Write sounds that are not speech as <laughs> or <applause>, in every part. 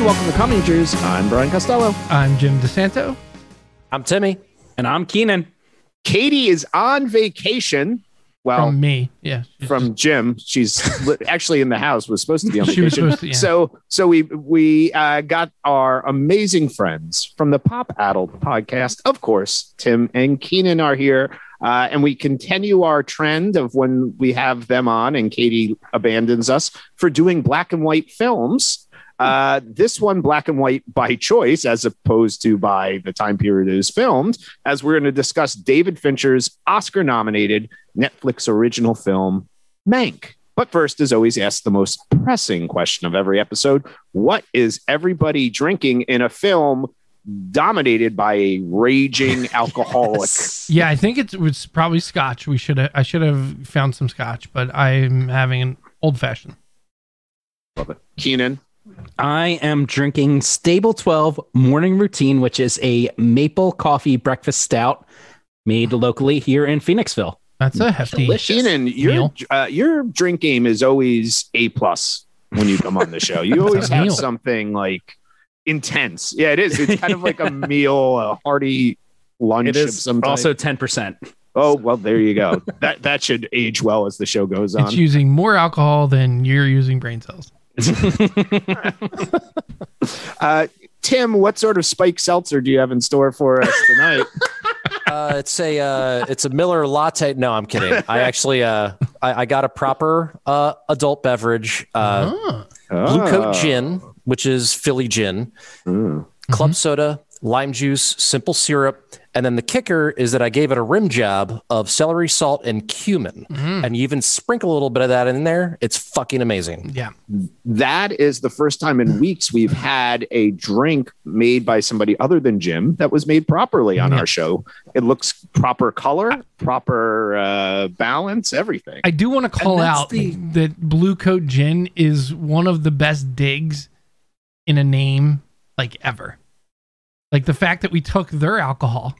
and welcome to Commenters. I'm Brian Costello. I'm Jim DeSanto. I'm Timmy. And I'm Keenan. Katie is on vacation. Well, from me, yeah. From Jim, she's actually in the house. Was supposed to be on She was vacation. supposed to, yeah. So, so we we uh, got our amazing friends from the Pop Addled podcast. Of course, Tim and Keenan are here, uh, and we continue our trend of when we have them on, and Katie abandons us for doing black and white films. Uh, this one, black and white by choice, as opposed to by the time period it is filmed, as we're going to discuss David Fincher's Oscar nominated Netflix original film, Mank. But first, as always, ask the most pressing question of every episode What is everybody drinking in a film dominated by a raging <laughs> alcoholic? Yeah, I think it was probably scotch. We should have I should have found some scotch, but I'm having an old fashioned. Love it. Keenan. I am drinking Stable 12 Morning Routine, which is a maple coffee breakfast stout made locally here in Phoenixville. That's a hefty. Delicious. Keenan, your Meal. uh, your drink game is always a plus when you come on the show. You always have meal. something like intense. Yeah, it is. It's kind of like a <laughs> meal, a hearty lunch It is of is some type. also 10%. Oh well, there you go. that that should age well as the show goes on. It's using more alcohol than you're using brain cells. <laughs> Uh, Tim, what sort of spike seltzer do you have in store for us tonight? <laughs> Uh, it's a uh, it's a Miller latte. No, I'm kidding. I actually uh, I, I got a proper uh, adult beverage, uh, Ah, Blue Ah. Coat Gin, which is Philly gin, Mm. club soda, lime juice, simple syrup, and then the kicker is that I gave it a rim job of celery salt and cumin, mm, and you even sprinkle a little bit of that in there. It's fucking amazing. yeah. That is the first time in weeks we've had a drink made by somebody other than Jim that was made properly on Yeah. our show. It looks proper color, proper uh, balance, everything. I do want to call out the- that Blue Coat Gin is one of the best digs in a name like ever. Like the fact that we took their alcohol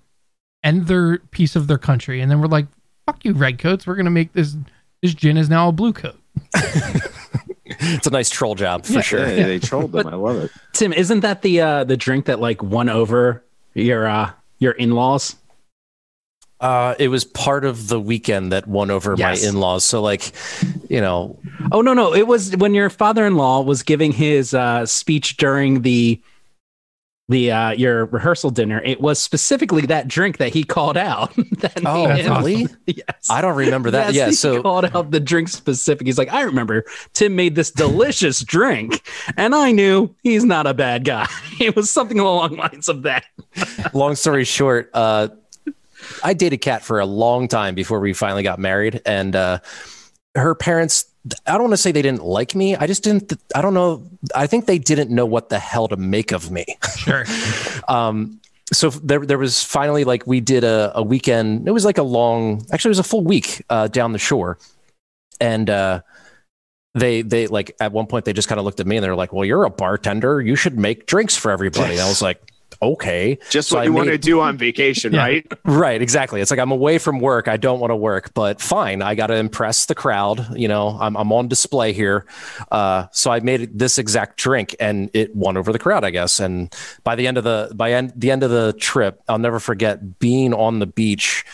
and their piece of their country, and then we're like, "Fuck you, redcoats! We're gonna make this. This gin is now a blue coat." <laughs> It's a nice troll job for Yeah. sure. Yeah, they trolled them. I love it. Tim, isn't that the uh, the drink that like won over your uh, your in-laws? Uh, it was part of the weekend that won over Yes. my in-laws. So like, you know, Oh no, no, it was when your father-in-law was giving his uh, speech during the the uh, your rehearsal dinner. It was specifically that drink that he called out. <laughs> that Oh, him- really? Yes. I don't remember that. Yes, yeah. he So called out the drink specific. He's like, I remember Tim made this delicious <laughs> drink, and I knew he's not a bad guy. <laughs> It was something along the lines of that. long story short, uh, I dated Kat for a long time before we finally got married, and uh, her parents. I don't want to say they didn't like me. I just didn't. I don't know. I think they didn't know what the hell to make of me. Sure. <laughs> um, so there, there was finally like we did a, a weekend. It was like a long, actually, it was a full week uh, down the shore, and uh, they they like at one point they just kind of looked at me and they're like, "Well, you're a bartender. You should make drinks for everybody." And I was like, "Okay." Just So what I you want to do on vacation, Yeah. right? Right, exactly. It's like I'm away from work. I don't want to work, but fine. I got to impress the crowd. You know, I'm, I'm on display here. Uh, so I made this exact drink, and it won over the crowd, I guess. And by the end of the by end, the end of the trip, I'll never forget being on the beach,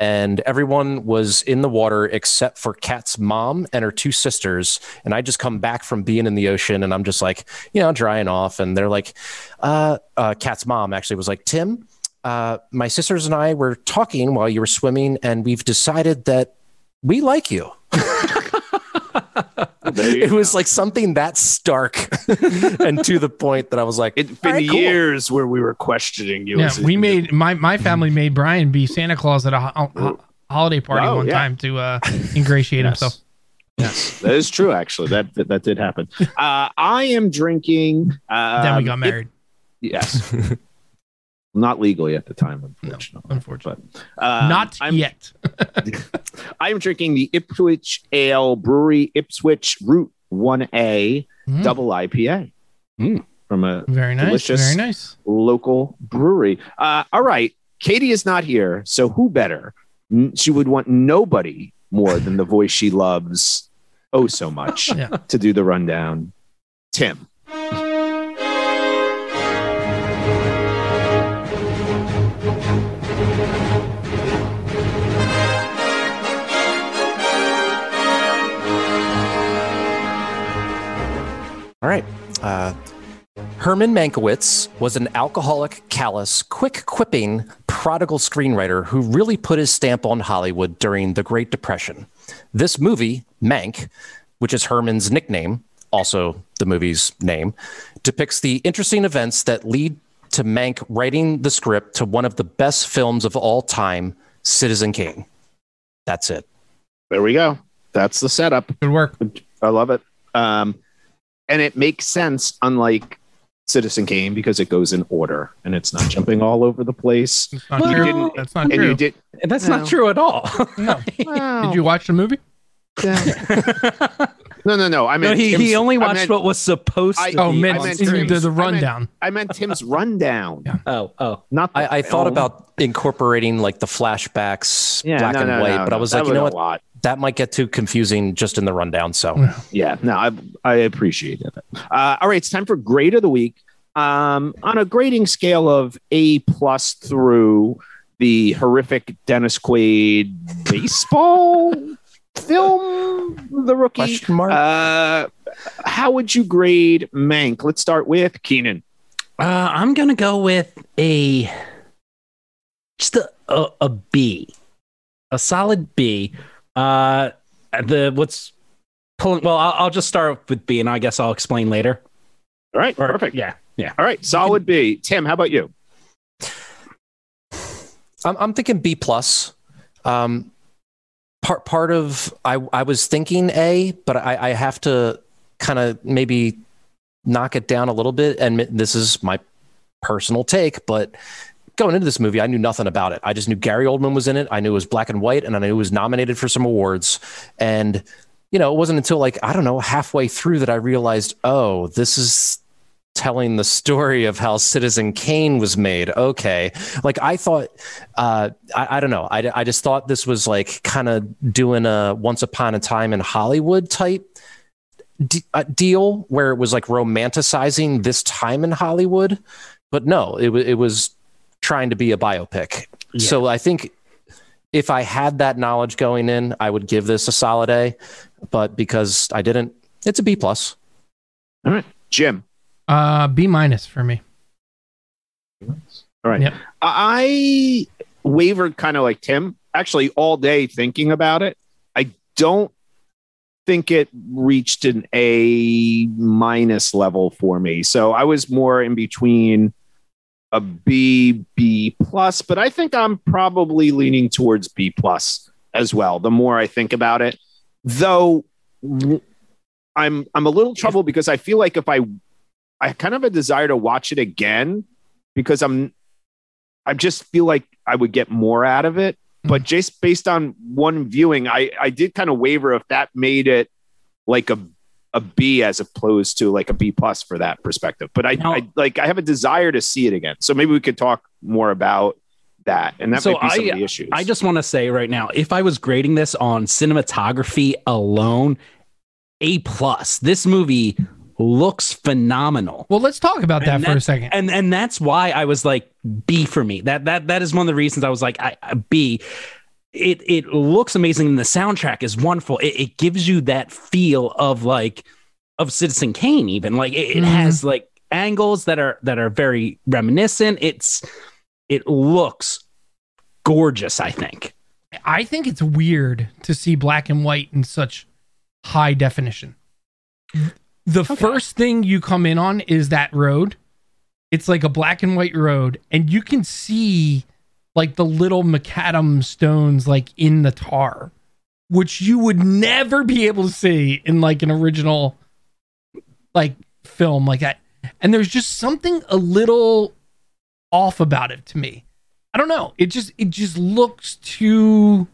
and everyone was in the water except for Kat's mom and her two sisters. And I just come back from being in the ocean, and I'm just like, you know, drying off, and they're like, uh, uh, Kat's mom actually was like, Tim uh, my sisters and I were talking while you were swimming, and we've decided that we like you. <laughs> <laughs> There you It was go. like something that stark <laughs> and to the point that I was like, It's been "All right, cool." years where we were questioning you. Yeah, as we made my my family made Brian be Santa Claus at a ho- ho- holiday party Oh, one yeah. time to uh, ingratiate <laughs> Yes. himself. Yes, that is true. Actually, that that, that did happen. Uh, I am drinking. Uh, then we got married. yes, not legally at the time, unfortunately. unfortunately. Uh, Not I'm, yet. <laughs> I'm drinking the Ipswich Ale Brewery Ipswich Route One A Mm, Double IPA Mm. from a very nice. delicious. Very nice. local brewery. Uh, all right, Katie is not here, so who better? She would want nobody more than the voice she loves oh so much <laughs> Yeah. to do the rundown. Tim. Uh, Herman Mankiewicz was an alcoholic, callous, quick quipping, prodigal screenwriter who really put his stamp on Hollywood during the Great Depression. This movie, Mank, which is Herman's nickname, also the movie's name, depicts the interesting events that lead to Mank writing the script to one of the best films of all time, Citizen Kane. That's it. There we go. That's the setup. Good work. I love it. Um, and it makes sense, unlike Citizen Kane, because it goes in order and it's not jumping all over the place. That's not Well, true. didn't- That's not And true. you did. And that's No. not true at all. no. <laughs> Did you watch the movie? <laughs> No, no, no. I no, mean, he, he only watched meant- what was supposed I- to Oh, be. mid I on meant the, screen. Tim's- the I meant- rundown. I meant Tim's rundown. Yeah. Oh, oh. Not. The I, I thought about incorporating like the flashbacks, yeah, black no, and no, white, no, but I was That like, you know a what? Lot. That might get too confusing just in the rundown. So Yeah. Yeah, no, I I appreciated it. Uh, all right, it's time for grade of the week. Um, on a grading scale of A plus through the horrific Dennis Quaid baseball <laughs> film, The Rookie. mark. Uh, how would you grade Mank? Let's start with Keenan. Uh, I'm gonna go with a just a, a, a B, a solid B. Uh, the what's pulling? Well, I'll, I'll just start with B, and I guess I'll explain later. All right, Or- perfect. Yeah, yeah. All right, solid B. Tim, how about you? I'm, I'm thinking B plus. Um, part part of I I was thinking A, but I, I have to kind of maybe knock it down a little bit. And this is my personal take, but going into this movie, I knew nothing about it. I just knew Gary Oldman was in it. I knew it was black and white, and I knew it was nominated for some awards. And you know, it wasn't until like I don't know halfway through that I realized, oh, this is telling the story of how Citizen Kane was made. Okay. Like I thought, uh, I, I don't know. I, I just thought this was like kind of doing a once upon a time in Hollywood type uh, deal where it was like romanticizing this time in Hollywood. But no, it, wa- it was trying to be a biopic. Yeah. So I think if I had that knowledge going in, I would give this a solid A. But because I didn't, it's a B plus. All right, Jim. Uh, B minus for me. All right. Yep. I wavered kind of like Tim, actually, all day thinking about it. I don't think it reached an A minus level for me. So I was more in between a B, B plus, but I think I'm probably leaning towards B plus as well. The more I think about it, though, I'm I'm a little troubled because I feel like if I I kind of have a desire to watch it again because I'm I just feel like I would get more out of it. Mm-hmm. But just based on one viewing, I I did kind of waver if that made it like a a B as opposed to like a B plus for that perspective. But I, Now- I like I have a desire to see it again. So maybe we could talk more about that. And that So might be some I- of the issues. I just want to say right now, if I was grading this on cinematography alone, A plus. This movie looks phenomenal. Well, let's talk about that And for a second. and and that's why I was like B for me. That that that is one of the reasons I was like I, I- B. It it looks amazing and the soundtrack is wonderful. It, it gives you that feel of like of Citizen Kane. Even like it, it Mhm. has like angles that are that are very reminiscent. It's it looks gorgeous. I think. I think it's weird to see black and white in such high definition. The first thing you come in on is that road. It's like a black and white road, and you can see like the little macadam stones like in the tar, which you would never be able to see in like an original like film like that. And there's just something a little off about it to me. I don't know. It just it just looks too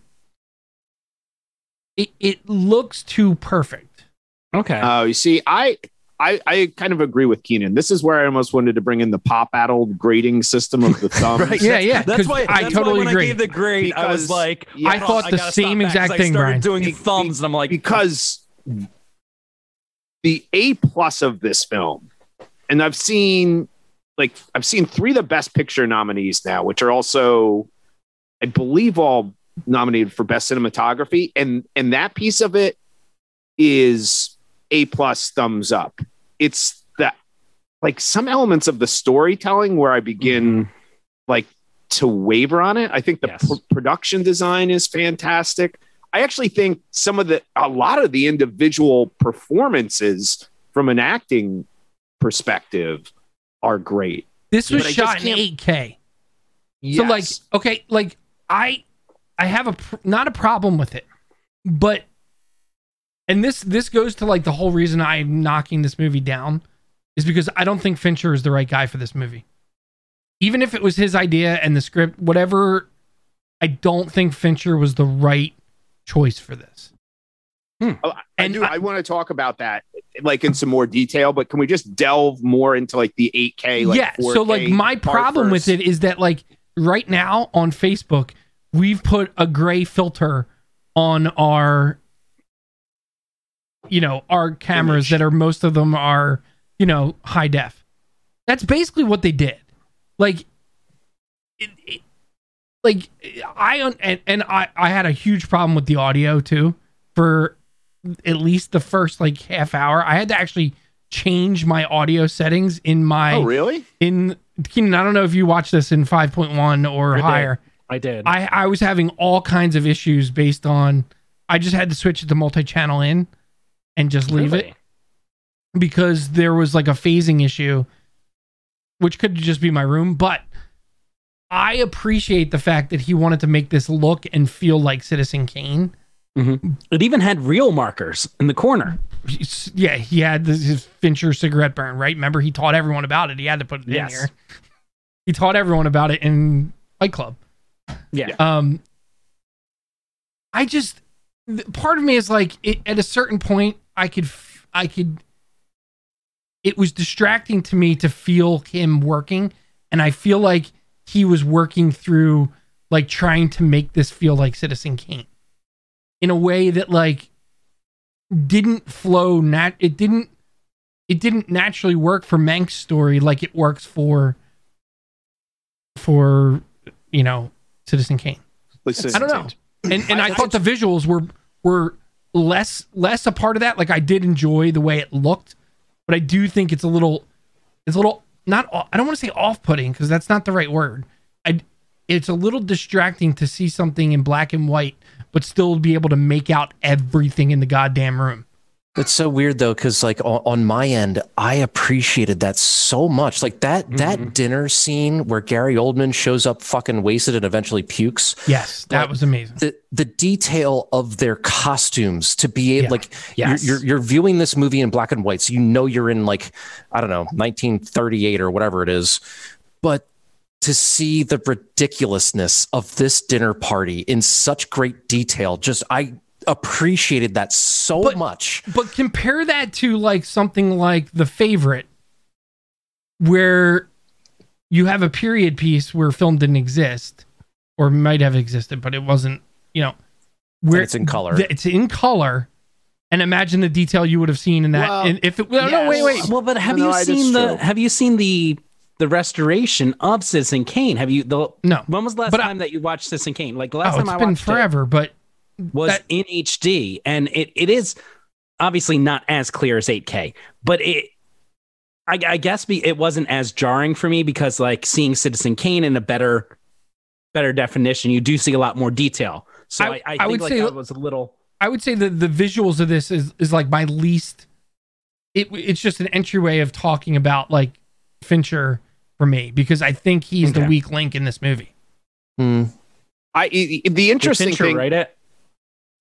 it, it looks too perfect. Okay. Oh, you see, I, I I kind of agree with Keenan. This is where I almost wanted to bring in the pop addled grading system of the <laughs> thumbs. Right. Yeah, yeah. That's why I that's totally why when agree. I gave the grade, I was Because- like, Yeah. I thought the same exact that, exact 'cause I thing, started Brian. Doing Be- thumbs, and I'm like, because the A plus of this film, and I've seen like I've seen three of the best picture nominees now, which are also, I believe, all nominated for best cinematography, and and that piece of it is A plus thumbs up. It's that like some elements of the storytelling where I begin mm-hmm. like to waver on it. I think the Yes. pr- production design is fantastic. I actually think some of the a lot of the individual performances from an acting perspective are great. This was But shot in can't- 8K. So like, okay, like I, I have a pr- not a problem with it, but, and this this goes to like the whole reason I'm knocking this movie down, is because I don't think Fincher is the right guy for this movie. Even if it was his idea and the script, whatever, I don't think Fincher was the right choice for this. Hmm. Oh, I and do. I- I, want to talk about that, like in some more detail. But can we just delve more into like the 8K? Like yeah. So like my part problem with it is that like right now on Facebook, we've put a gray filter on our you know, our cameras Image. that are most of them are, you know, high def. That's basically what they did. Like it, it like I and, and I I had a huge problem with the audio too for at least the first like half hour. I had to actually change my audio settings in my Oh, really? in Keenan, I don't know if you watched this in 5.1 or I did. higher. I did. I, I was having all kinds of issues based on I just had to switch it to multi-channel in and just leave it because there was like a phasing issue which could just be my room, but I appreciate the fact that he wanted to make this look and feel like Citizen Kane. It even had reel markers in the corner. Yeah, he had this, his Fincher cigarette burn, right? Remember, he taught everyone about it. He had to put it Yes. in here. He taught everyone about it in Fight Club. Yeah. Um, I just part of me is like, it, at a certain point, I could, I could. It was distracting to me to feel him working, and I feel like he was working through, like, trying to make this feel like Citizen Kane, in a way that like didn't flow. Nat, it didn't. It didn't naturally work for Mank's story like it works for. For, you know, Citizen Kane. Listen, I don't know. <clears throat> And and I, I- thought the visuals were were less less a part of that. Like I did enjoy the way it looked, but I do think it's a little it's a little not I don't want to say off-putting because that's not the right word. I it's a little distracting to see something in black and white but still be able to make out everything in the goddamn room. It's so weird though, because like on, on my end, I appreciated that so much. Like that that mm-hmm. dinner scene where Gary Oldman shows up fucking wasted and eventually pukes. Yes, that Like, was amazing. The the detail of their costumes to be able Yeah. like Yes. you're, you're you're viewing this movie in black and white, so you know you're in like I don't know 1938 or whatever it is, but to see the ridiculousness of this dinner party in such great detail, just I appreciated that so But- much. But compare that to like something like The Favorite, where you have a period piece where film didn't exist, or might have existed, but it wasn't. You know, where it's in color. th- It's in color, and imagine the detail you would have seen in that. Well, and if it, well, no, wait, wait. Well, but have No, you no, seen the true. have you seen the the restoration of Citizen Kane? Have you the No. when was the last But I- time that you watched Citizen Kane? Like the last Oh, time it's I been watched forever, but it was that- in HD and it, it is obviously not as clear as 8K, but it I, I guess be, it wasn't as jarring for me because like seeing Citizen Kane in a better better definition, you do see a lot more detail. So I- I, I, I think would like say- that was a little I would say that the visuals of this is is like my least. It it's just an entryway of talking about like Fincher for me because I think he's the weak link in this movie. Hmm. I, I- the interesting Did Fincher thing, write it?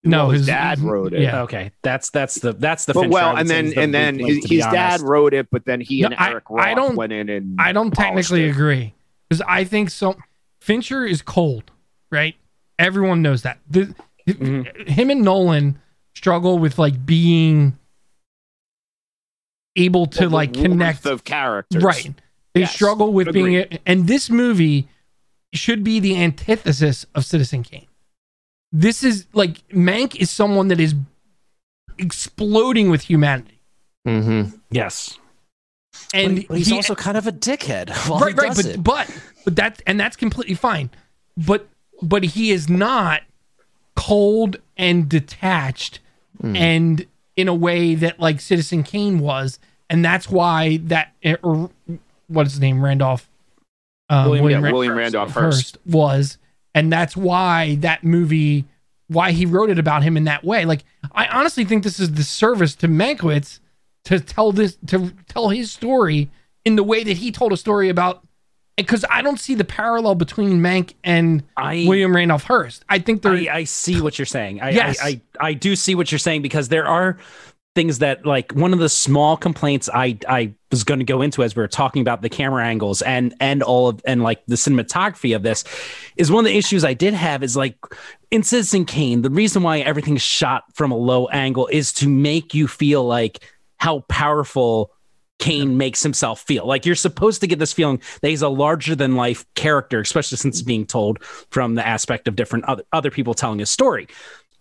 No, well, his dad wrote it. Yeah. Okay, that's that's the that's the but Fincher, well, and then the and then his, his dad wrote it, but then he No, and I- Eric I Roth don't- went in and I don't technically it. agree because I think so. Fincher is cold, right? Everyone knows that. The, Mm-hmm. Him and Nolan struggle with like being able to Well, like connect of characters, Right. They Yes, struggle with being agreed. and this movie should be the antithesis of Citizen Kane. This is like Mank is someone that is exploding with humanity. Mm-hmm. Yes. And but he's he- also kind of a dickhead. <laughs> While right, he right, does but it. but but that and that's completely fine. But but he is not cold and detached Hmm. and in a way that like Citizen Kane was and that's why that or what is his name Randolph um, William, yeah, Ra- William Randolph Hearst. Hearst was, and that's why that movie, why he wrote it about him in that way. Like, I honestly think this is the service to Mankiewicz to tell this to tell his story in the way that he told a story about. Because I don't see the parallel between Mank and I William Randolph Hearst. I think I, I see what you're saying. I, Yes. I, I I do see what you're saying because there are things that like one of the small complaints I I was going to go into as we were talking about the camera angles and and all of and like the cinematography of this is one of the issues I did have is like in Citizen Kane the reason why everything's shot from a low angle is to make you feel like how powerful Kane makes himself feel. Like you're supposed to get this feeling that he's a larger than life character, especially since it's being told from the aspect of different other, other people telling his story.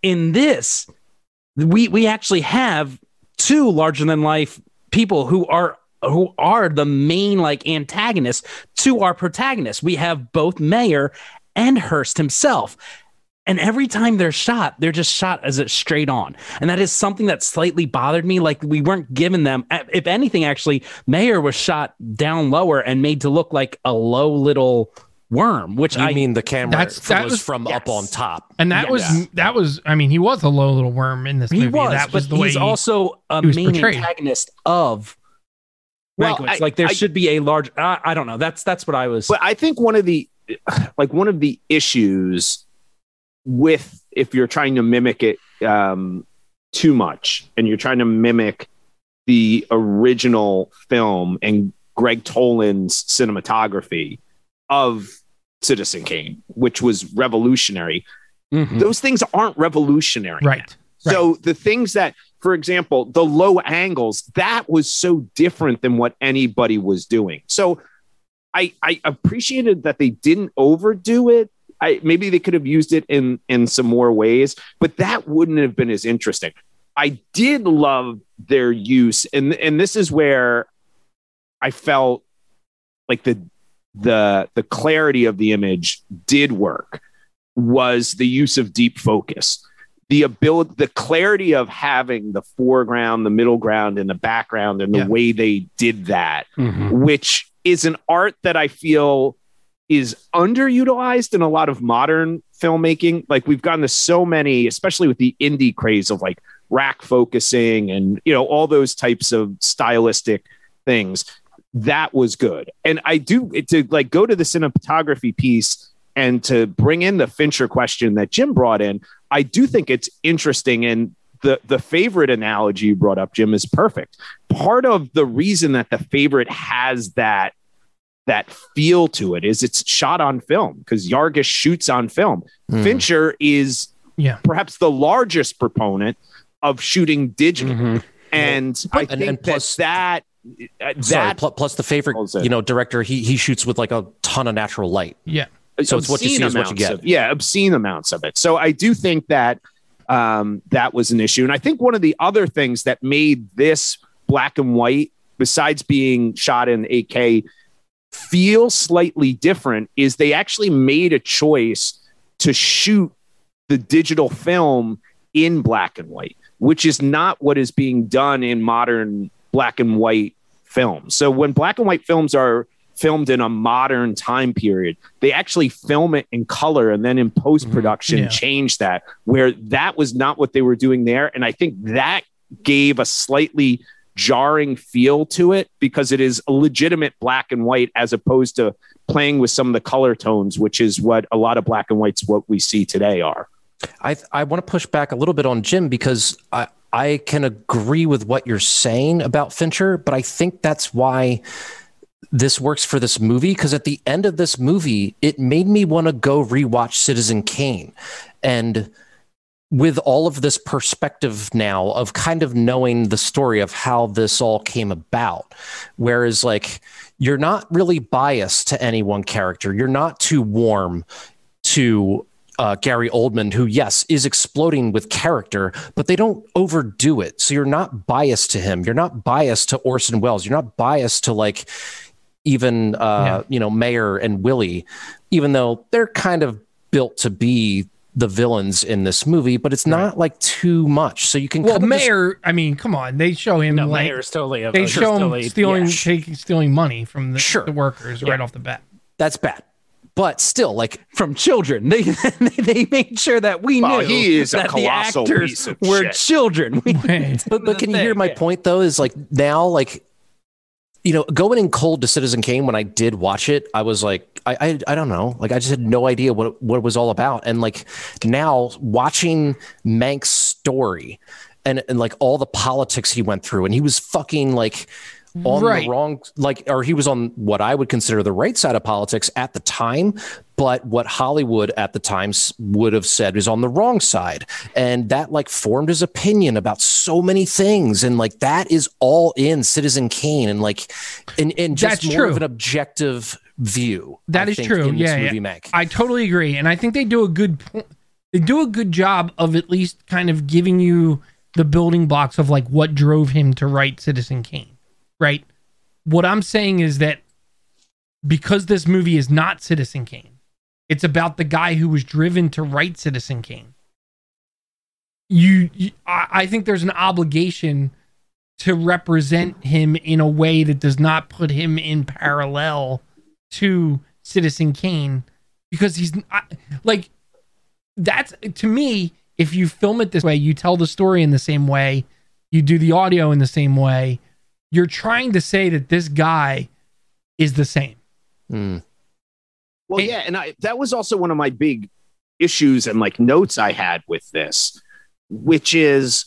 In this, we we actually have two larger than life people who are who are the main like antagonists to our protagonist. We have both Mayer and Hearst himself. And every time they're shot, they're just shot as it straight on. And that is something that slightly bothered me. Like we weren't giving them, if anything, actually, Mayer was shot down lower and made to look like a low little worm, which You I mean the camera That's- from, that was, was- from up on top? and that Yes. was that was. I mean, he was a low little worm in this he movie. was, that was but the way he's he- also a he main portrayed. antagonist of Well, I- like there I- should be a large. I I don't know. That's that's what I was. But I think one of the <sighs> like one of the issues with if you're trying to mimic it um, too much and you're trying to mimic the original film and Gregg Toland's cinematography of Citizen Kane, which was revolutionary. Mhm. Those things aren't revolutionary. right. So the things that, for example, the low angles, that was so different than what anybody was doing. So I, I appreciated that they didn't overdo it. I maybe they could have used it in in some more ways, but that wouldn't have been as interesting. I did love their use, and and this is where I felt like the the the clarity of the image did work was the use of deep focus the ability the clarity of having the foreground the middle ground and the background and the Yeah. way they did that Mhm. which is an art that i feel is underutilized in a lot of modern filmmaking like we've gotten to so many especially with the indie craze of like rack focusing and you know all those types of stylistic things that was good and i do to like go to the cinematography piece and to bring in the fincher question that jim brought in I do think it's interesting and the the favorite analogy you brought up Jim is perfect. Part of the reason that the favorite has that that feel to it is it's shot on film because Yorgos shoots on film. Hmm. Fincher is Yeah. perhaps the largest proponent of shooting digitally. Mhm. And I And- think and plus- that that, uh, Sorry, that pl- plus the favorite, you know, director, he he shoots with like a ton of natural light. Yeah. So it's what you see is what you get. of- yeah, obscene amounts of it. So I do think that um, that was an issue, and I think one of the other things that made this black and white, besides being shot in 8K, feel slightly different is they actually made a choice to shoot the digital film in black and white, which is not what is being done in modern black and white films. So when black and white films are filmed in a modern time period, they actually film it in color and then in mm-hmm. post production Yeah. change that, where that was not what they were doing there. And I think that gave a slightly jarring feel to it because it is a legitimate black and white as opposed to playing with some of the color tones, which is what a lot of black and whites what we see today are. I I want to push back a little bit on Jim because I I can agree with what you're saying about Fincher, but I think that's why this works for this movie because at the end of this movie, it made me want to go rewatch Citizen Kane. And with all of this perspective now of kind of knowing the story of how this all came about, whereas like you're not really biased to any one character, you're not too warm to uh, Gary Oldman, who, yes, is exploding with character, but they don't overdo it. So you're not biased to him. You're not biased to Orson Welles. You're not biased to like even, uh, Yeah. you know, Mayer and Willie, even though they're kind of built to be the villains in this movie, but it's not like too much. So you can Well, kind of just- Mayer, I mean, come on. They show him No, like Mayer's totally. A, they show him totally- stealing yeah. taking stealing money from the, Sure. the workers right off the bat. that's bad. But still, like from children. They <laughs> they made sure that we knew he is a that the colossal actors piece of were shit. children. We- <laughs> but, but can you hear my yeah. point though? Is like now, like you know, going in cold to Citizen Kane when I did watch it, I was like, I, I, I don't know, like I just had no idea what it- what it was all about, and like now watching Mank's story. And, and like all the politics he went through, and he was fucking like on Right. the wrong, like, or he was on what I would consider the right side of politics at the time, but what Hollywood at the time would have said is on the wrong side. And that like formed his opinion about so many things. And like that is all in Citizen Kane and like, and, and just That's more true. of an objective view. That I is think, true. In this Yeah, movie, yeah. I totally agree, and I think they do a good they do a good job of at least kind of giving you the building blocks of like what drove him to write Citizen Kane, right? What I'm saying is that because this movie is not Citizen Kane, it's about the guy who was driven to write Citizen Kane. You, you I, I think there's an obligation to represent him in a way that does not put him in parallel to Citizen Kane because he's I, like that's to me if you film it this way you tell the story in the same way you do the audio in the same way you're trying to say that this guy is the same Mm. Well, It- yeah, and I that was also one of my big issues and like notes I had with this, which is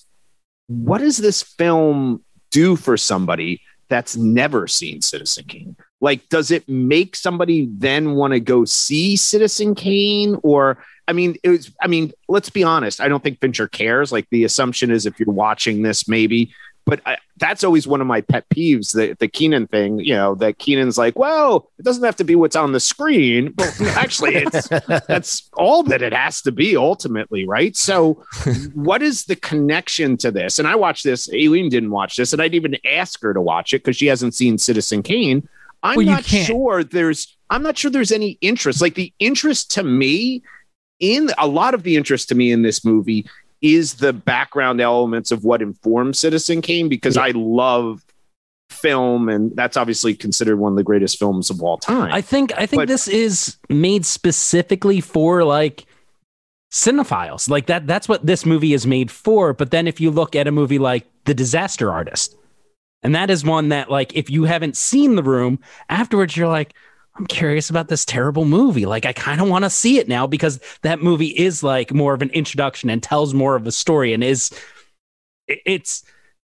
what does this film do for somebody that's never seen Citizen Kane? Like, does it make somebody then want to go see Citizen Kane? Or I mean, it was I mean, let's be honest, I don't think Fincher cares. Like the assumption is if you're watching this, maybe. But I, that's always one of my pet peeves, the, the Keenan thing, you know, that Keenan's like, well, it doesn't have to be what's on the screen. But <laughs> actually, it's <laughs> that's all that it has to be ultimately, right? So, <laughs> what is the connection to this? And I watched this. Aileen didn't watch this, and I'd even ask her to watch it because she hasn't seen Citizen Kane. I'm Well, not sure there's. I'm not sure there's any interest. Like the interest to me in a lot of the interest to me in this movie is the background elements of what informs Citizen Kane because I love film and that's obviously considered one of the greatest films of all time. I think I think But- this is made specifically for like cinephiles. Like that that's what this movie is made for. But then if you look at a movie like The Disaster Artist, and that is one that like if you haven't seen the room, afterwards you're like, I'm curious about this terrible movie. Like I kind of want to see it now because that movie is like more of an introduction and tells more of a story and is it's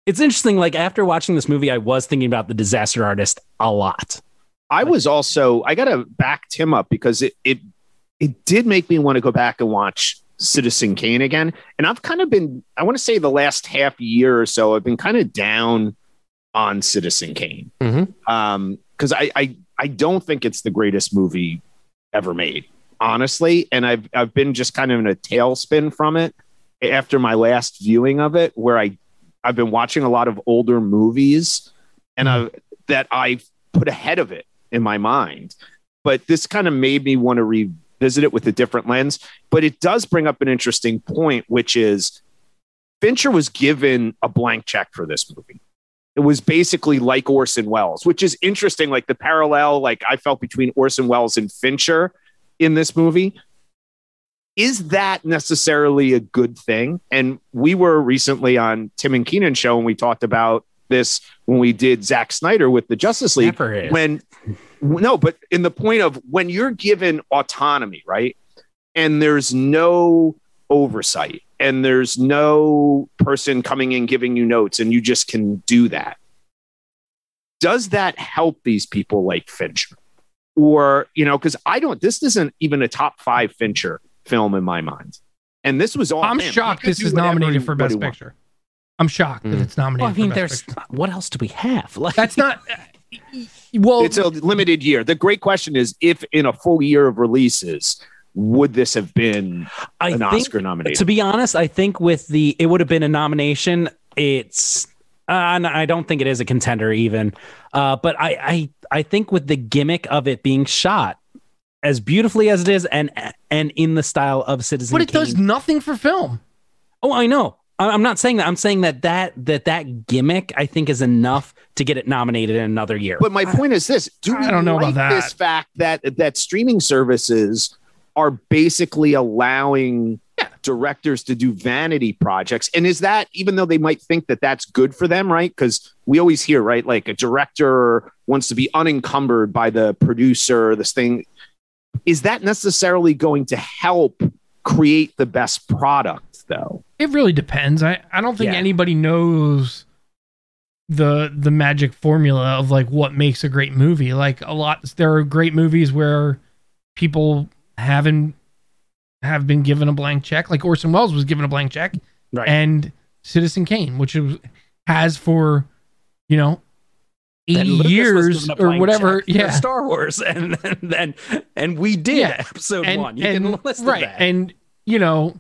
it's interesting. Like after watching this movie, I was thinking about the disaster artist a lot. I was also I gotta back Tim up because it it it did make me want to go back and watch Citizen Kane again. And I've kind of been I want to say the last half year or so I've been kind of down on Citizen Kane. Mhm. Um, because I, I I don't think it's the greatest movie ever made, honestly. And I've I've been just kind of in a tailspin from it after my last viewing of it, where I I've been watching a lot of older movies and I that I put ahead of it in my mind. But this kind of made me want to revisit it with a different lens. But it does bring up an interesting point, which is Fincher was given a blank check for this movie. It was basically like Orson Welles, which is interesting. Like the parallel, like I felt between Orson Welles and Fincher in this movie. Is that necessarily a good thing? And we were recently on Tim and Keenan show and we talked about this when we did Zack Snyder with the Justice League when no but in the point of when you're given autonomy right and there's no oversight and there's no person coming in giving you notes and you just can do that does that help these people like fincher or you know because i don't this isn't even a top five fincher film in my mind and this was all i'm him. Shocked this is nominated for best he wants. picture i'm shocked that Mm. it's nominated Well, I mean, for there's picture. what else do we have? Like that's not <laughs> well it's a limited year the great question is if in a full year of releases would this have been I an think, oscar nomination to be honest, I think with the it would have been a nomination. It's uh, and I don't think it is a contender even. Uh, but I, I I think with the gimmick of it being shot as beautifully as it is, and and in the style of Citizen. But it does nothing for film. Oh, I know. I- I'm not saying that. I'm saying that that that that gimmick I think is enough to get it nominated in another year. But my point is this: Do we I don't know like about that. this fact that that streaming services are basically allowing directors to do vanity projects? And is that even though they might think that that's good for them, right? Because we always hear, right, like a director wants to be unencumbered by the producer. This thing is that necessarily going to help create the best product, though? It really depends. I, I don't think Yeah. anybody knows the the magic formula of like what makes a great movie. Like a lot there are great movies where people haven't have been given a blank check. Like Orson Welles was given a blank check. Right. And Citizen Kane, which is, has for, you know, eight And was years or whatever. Yeah. Star Wars, <laughs> and then and we did Yeah. episode and, one. You and- can listen right that. and you know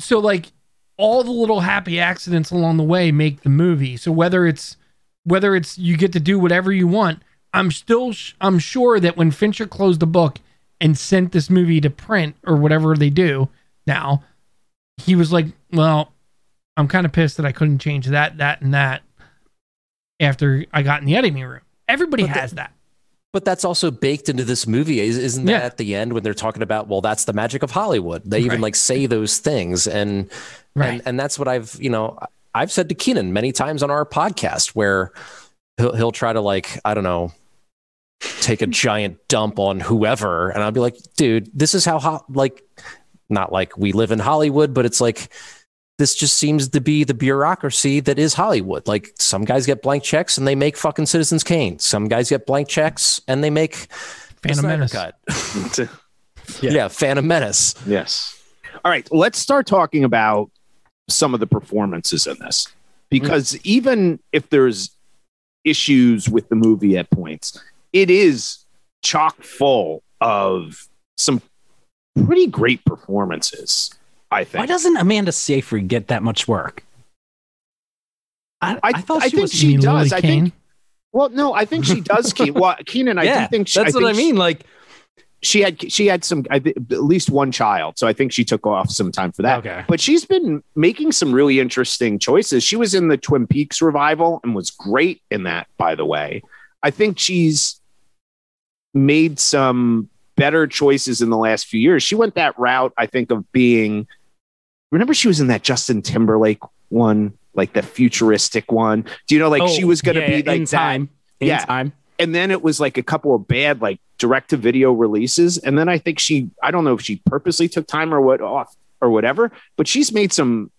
so like all the little happy accidents along the way make the movie so whether it's whether it's you get to do whatever you want i'm still sh- i'm sure that when fincher closed the book and sent this movie to print or whatever they do now he was like well i'm kind of pissed that i couldn't change that that and that after i got in the editing room everybody But the- has that But that's also baked into this movie, is- isn't that Yeah. at the end when they're talking about, well, that's the magic of Hollywood. They even Right. like say those things, and right and and that's what I've you know I've said to Keenan many times on our podcast where he'll he'll try to like I don't know take a giant dump on whoever, and I'll be like, dude, this is how hot like not like we live in Hollywood, but it's like this just seems to be the bureaucracy that is Hollywood. Like some guys get blank checks and they make fucking Citizens Kane. Some guys get blank checks and they make Phantom Menace. Cut. Yeah. <laughs> <laughs> yeah, Phantom Menace. Yes. All right, let's start talking about some of the performances in this. Because even if there's issues with the movie at points, it is chock full of some pretty great performances, I think. Why doesn't Amanda Seyfried get that much work? I, I- I, thought I she think she mean does. I Kane? think- well, no, I think she does. Keenan. <laughs> Well, Keenan, I yeah, do think she, that's I what I think she- mean. Like, she had she had some at least one child, so I think she took off some time for that. okay, But she's been making some really interesting choices. She was in the Twin Peaks revival and was great in that, by the way. I think she's made some better choices in the last few years. She went that route, I think, of being remember she was in that Justin Timberlake one, like the futuristic one. Do you know, like Oh, she was gonna yeah, be like in that? time. In Yeah. time. and then it was like a couple of bad like direct to video releases and then i think she i don't know if she purposely took time or what off or whatever but she's made some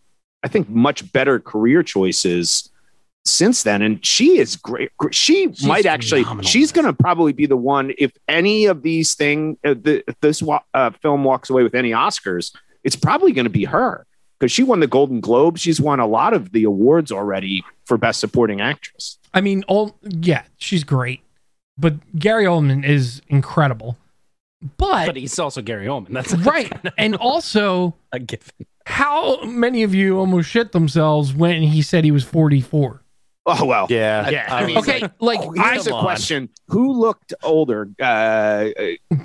i think much better career choices since then and she is great she She's might actually she's going to probably be the one if any of these thing uh, the, if this wa- uh, film walks away with any oscars it's probably going to be her because she won the golden globe she's won a lot of the awards already for best supporting actress I mean, all yeah, she's great, but Gary Oldman is incredible. But, But he's also Gary Oldman. That's right, <laughs> and also, a given. how many of you almost shit themselves when he said he was forty four? Oh well Yeah, Yeah, I I mean, Okay, like Oh, I, here's a question: Who looked older, uh, uh,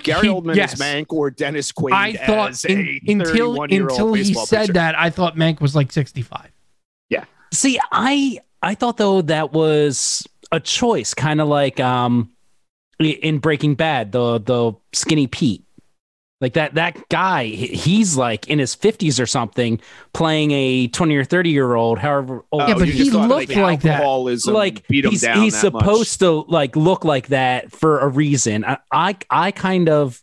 Gary He- Oldman yes. as Mank or Dennis Quaid I thought as in- a until 31-year-old until he said pitcher? that, I thought Mank was like sixty five. Yeah. See, I I thought though that was a choice, kind of like um in Breaking Bad, the the skinny Pete. Like that that guy, he's like in his fifties or something, playing a twenty or thirty year old, however old. Yeah, but he looked like that. alcoholism like beat him he's, down. he's that much. supposed to like look like that for a reason. I I, I kind of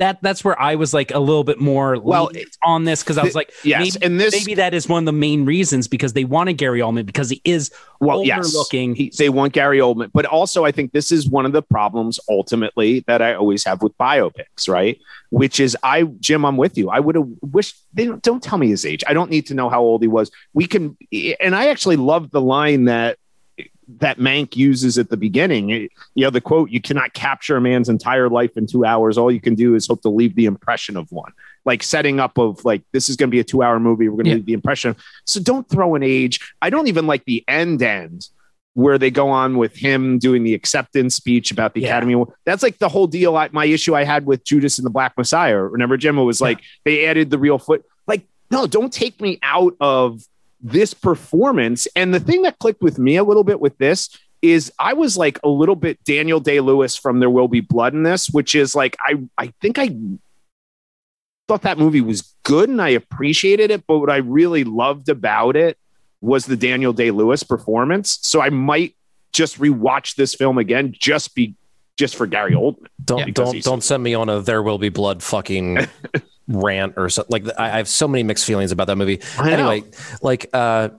that that's where I was like a little bit more Well, on this because I was like Yes, maybe, and this maybe that is one of the main reasons because they wanted Gary Oldman because he is well, older yes, looking. He, they want Gary Oldman, but also I think this is one of the problems ultimately that I always have with biopics, right? Which is I, Jim, I'm with you. I would have wished they don't, don't tell me his age. I don't need to know how old he was. We can, and I actually love the line that that Mank uses at the beginning. It- you know, the quote, you cannot capture a man's entire life in two hours. All you can do is hope to leave the impression of one. Like setting up of like, this is going to be a two hour movie. We're going to Yeah. leave the impression. So don't throw an age. I don't even like the end end where they go on with him doing the acceptance speech about the Yeah. Academy. That's like the whole deal. I, my issue I had with Judas and the Black Messiah. Remember? It was like they added the real foot. Like, no, don't take me out of this performance. And the thing that clicked with me a little bit with this is I was like a little bit Daniel Day Lewis from There Will Be Blood in this, which is like I I think I thought that movie was good and I appreciated it, but what I really loved about it was the Daniel Day Lewis performance. So I might just rewatch this film again just be just for Gary Oldman. Don't Yeah. Don't don't send me on a there will be blood fucking <laughs> rant or something. Like I, I have so many mixed feelings about that movie. I know. Anyway, like uh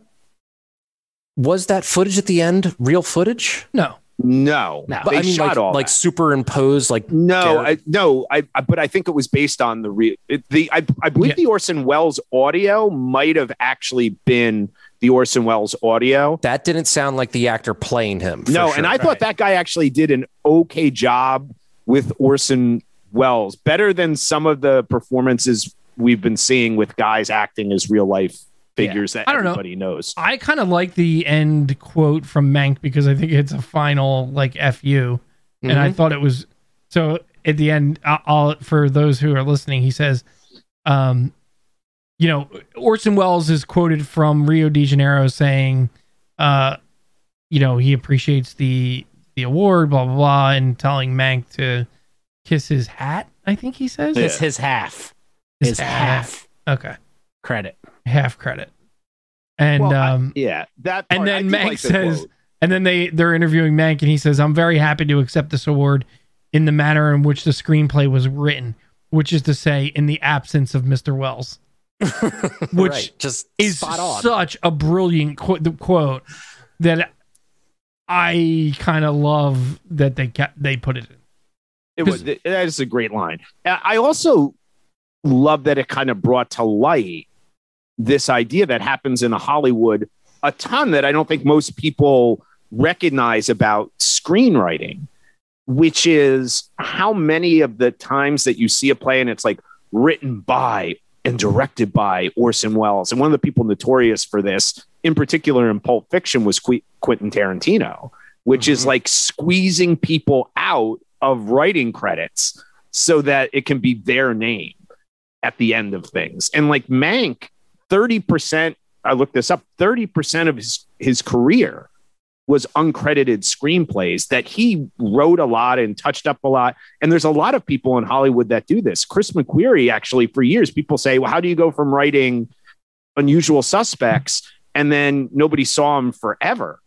was that footage at the end real footage? No. No, No. But they I mean shot like all like that. superimposed like No, I, no, I, I, but I think it was based on the real. The I, I believe Yeah. the Orson Welles audio might have actually been the Orson Welles audio. that didn't sound like the actor playing him. No, sure. and I thought that guy actually did an okay job with Orson Welles, better than some of the performances we've been seeing with guys acting as real life figures that I don't know. everybody knows. I kind of like the end quote from Mank because I think it's a final like fu, and I Mhm. thought it was so. At the end, I- I'll for those who are listening, he says, um, you know, Orson Welles is quoted from Rio de Janeiro saying, uh, you know, he appreciates the the award, blah blah blah, and telling Mank to kiss his hat. I think he says Yeah. It's his half. His His hat. half Okay, credit. half credit, and Well, I- um. yeah, that. and part, I then Mank like says- quote. And then they they're interviewing Mank, and he says, "I'm very happy to accept this award in the manner in which the screenplay was written, which is to say, in the absence of Mr. Welles." <laughs> which Right, just Is such a brilliant qu- the quote that I kind of love that they kept they put it in. It was that is a great line. I also love that it kind of brought to light this idea that happens in Hollywood a ton that I don't think most people recognize about screenwriting, which is how many of the times that you see a play and it's like written by and directed by Orson Welles. And one of the people notorious for this, in particular in Pulp Fiction, was Qu- Quentin Tarantino, which is Mhm. like squeezing people out of writing credits so that it can be their name at the end of things. And like Mank, 30%, I looked this up, 30% of his, his career was uncredited screenplays that he wrote a lot and touched up a lot. And there's a lot of people in Hollywood that do this. Chris McQuarrie, actually, for years, people say, well, how do you go from writing unusual suspects and then nobody saw him forever?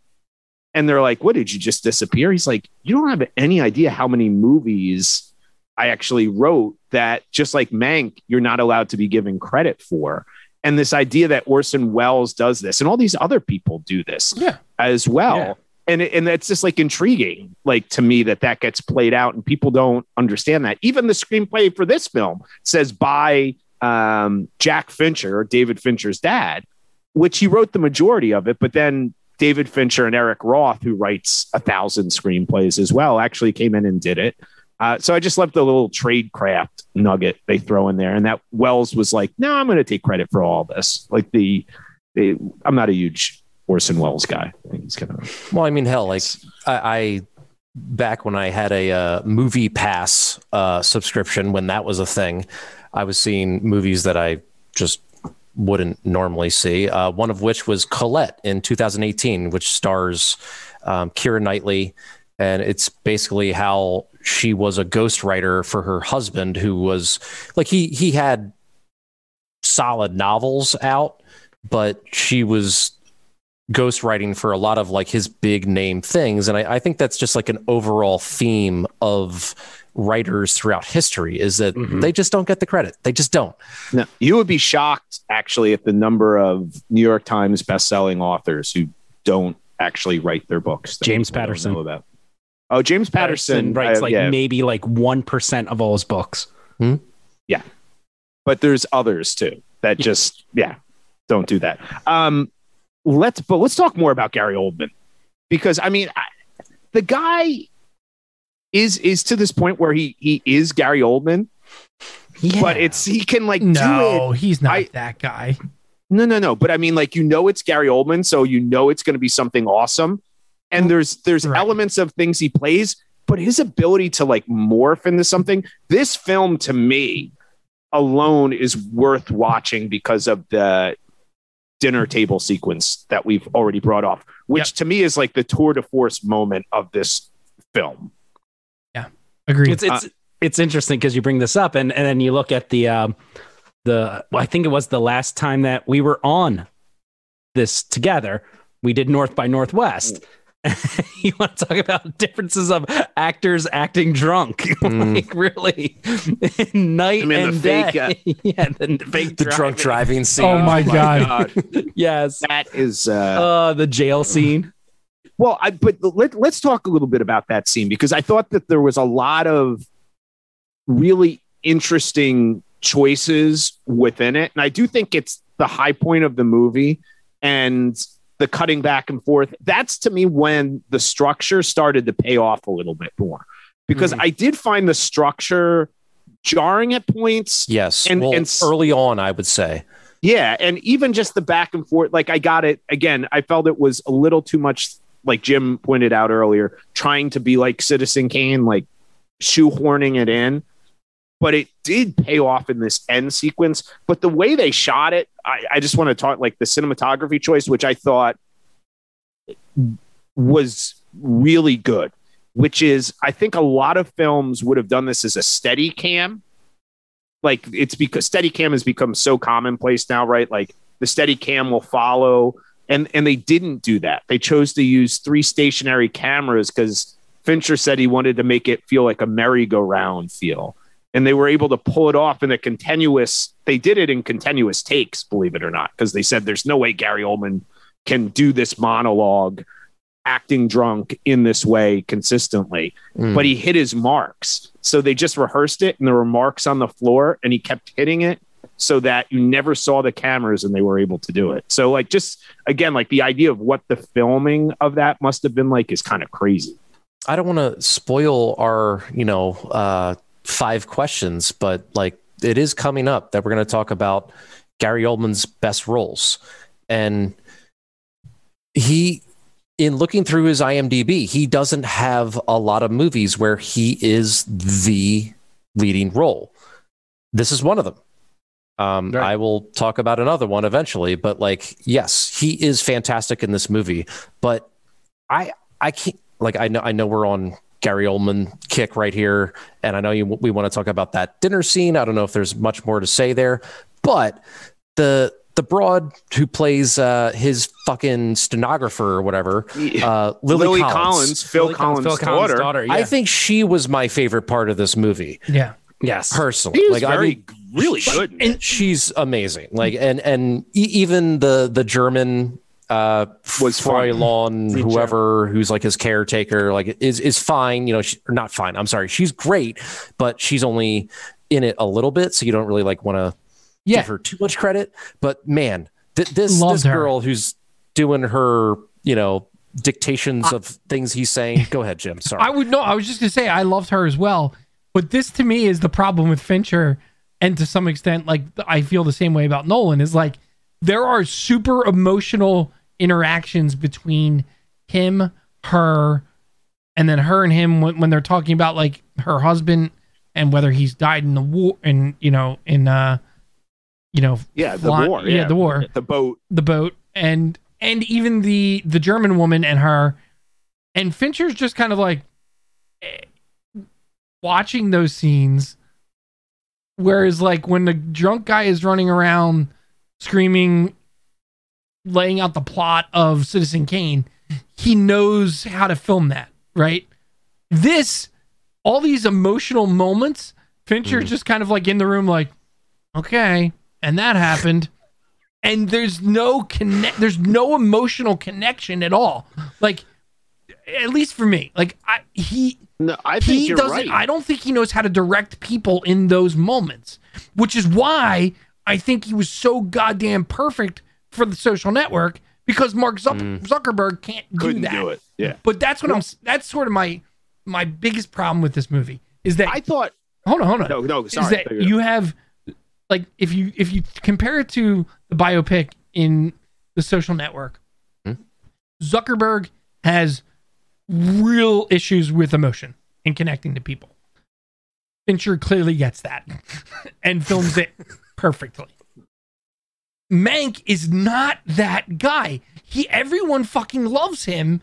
And they're like, what did you just disappear? He's like, you don't have any idea how many movies I actually wrote that just like Mank, you're not allowed to be given credit for. And this idea that Orson Welles does this and all these other people do this Yeah. as well. Yeah. And, it, and that's just like intriguing, like to me, that that gets played out and people don't understand that. Even the screenplay for this film says by um, Jack Fincher, David Fincher's dad, which he wrote the majority of it, but then David Fincher and Eric Roth, who writes a thousand screenplays as well, actually came in and did it. Uh, so I just love the little trade craft nugget they throw in there, and that Welles was like, "No, I'm going to take credit for all this." Like the, the I'm not a huge Orson Welles guy. I think he's kind of Well, I mean, hell, like I, I back when I had a uh, MoviePass uh, subscription when that was a thing, I was seeing movies that I just wouldn't normally see. Uh, one of which was Colette in 2018, which stars um, Kira Knightley, and it's basically how she was a ghostwriter for her husband, who was like he he had solid novels out, but she was ghostwriting for a lot of like his big name things. And I, I think that's just like an overall theme of writers throughout history is that Mhm. they just don't get the credit. They just don't. No, you would be shocked actually at the number of New York Times best-selling authors who don't actually write their books. James Patterson. know about. Oh, James Patterson, writes uh, like yeah, maybe like one percent of all his books. Yeah. But there's others too that just yeah don't do that. Um, let's but let's talk more about Gary Oldman because I mean I, the guy is is to this point where he he is Gary Oldman, Yeah, but it's he can like do it No, he's not I- that guy. No, no, no. But I mean, like, you know, it's Gary Oldman, so you know it's going to be something awesome. and there's there's Right. elements of things he plays, but his ability to like morph into something. This film to me alone is worth watching because of the dinner table sequence that we've already brought off, which to me is like the tour de force moment of this film. Agreed. It's it's it's interesting because you bring this up, and and then you look at the um the well, I think it was the last time that we were on this together. We did North by Northwest. <laughs> you want to talk about differences of actors acting drunk, <laughs> Mm. like really, <laughs> night I mean, the and fake, day. uh, yeah, the, fake The drunk driving scene. oh my god. yes, that is uh, uh, the jail scene. Well, I, but let, let's talk a little bit about that scene because I thought that there was a lot of really interesting choices within it. And I do think it's the high point of the movie and the cutting back and forth. That's to me when the structure started to pay off a little bit more because Mhm. I did find the structure jarring at points. Yes. And- well, and early on, I would say. Yeah, and even just the back and forth, like I got it again. I felt it was a little too much, like Jim pointed out earlier, trying to be like Citizen Kane, like shoehorning it in. But it did pay off in this end sequence. But the way they shot it, I, I just want to talk like the cinematography choice, which I thought was really good. Which is, I think a lot of films would have done this as a Steadicam like it's because Steadicam has become so commonplace now right like the Steadicam will follow and and they didn't do that they chose to use three stationary cameras because fincher said he wanted to make it feel like a merry-go-round feel and they were able to pull it off in a continuous they did it in continuous takes believe it or not because they said there's no way gary oldman can do this monologue acting drunk in this way consistently Mm. but he hit his marks. So they just rehearsed it and there were marks on the floor and he kept hitting it so that you never saw the cameras and they were able to do it. So like just again like the idea of what the filming of that must have been like is kind of crazy. I don't want to spoil our, you know, uh, five questions, but like it is coming up that we're going to talk about Gary Oldman's best roles. And he, in looking through his IMDb, he doesn't have a lot of movies where he is the leading role. This is one of them. Um, Right. I will talk about another one eventually, but like, yes, he is fantastic in this movie. But I, I can't like I know I know we're on Gary Oldman kick right here, and I know you we want to talk about that dinner scene. I don't know if there's much more to say there, but the the broad who plays uh, his fucking stenographer or whatever, <laughs> uh, Lily, Lily, Collins. Collins, Phil Phil Collins' Collins' daughter. yeah. I think she was my favorite part of this movie, yeah. Yes, personally. He was like I mean, really good. in. And she's amazing. Like and and e- even the the German uh Was fun. Fräulein, The whoever who's like his caretaker, like is is fine. You know, she, not fine. I'm sorry, she's great, but she's only in it a little bit, so you don't really like want to Yeah. give her too much credit. But man, th- this Loved this her. girl who's doing her, you know, dictations of things he's saying. Go ahead, Jim. Sorry. I would know. I was just gonna say I loved her as well, but this to me is the problem with Fincher, and to some extent, like I feel the same way about Nolan. Is like there are super emotional interactions between him, her, and then her and him when, when they're talking about like her husband and whether he's died in the war, and you know, in uh, you know, yeah, the fly- war. yeah, the war, The boat. the boat and and even the the German woman and her and Fincher's just kind of like eh, watching those scenes whereas like when the drunk guy is running around screaming laying out the plot of Citizen Kane he knows how to film that right? This all these emotional moments Fincher's Mhm. just kind of like in the room like okay and that happened. And there's no connect there's no emotional connection at all. Like at least for me like i he No, I think he you're doesn't right. i don't think he knows how to direct people in those moments which is why i think he was so goddamn perfect for the social network because mark Zuck- Mm. zuckerberg can't do Couldn't that do it. Yeah. but that's what i'm that's sort of my my biggest problem with this movie is that I thought hold on hold on no, no, is sorry. that you have like if you if you compare it to the biopic in the social network Hmm? zuckerberg has real issues with emotion and connecting to people. Fincher clearly gets that <laughs> and films it <laughs> perfectly. Mank is not that guy. He everyone fucking loves him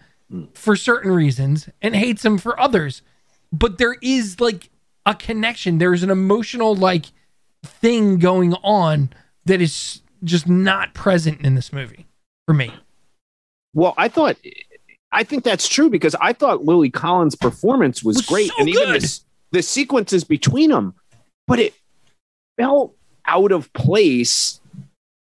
for certain reasons and hates him for others. But there is like a connection. There's an emotional like thing going on that is just not present in this movie for me. Well, I thought, I think that's true because I thought Lily Collins' performance was, Was great, so and even the, the sequences between them, but it felt out of place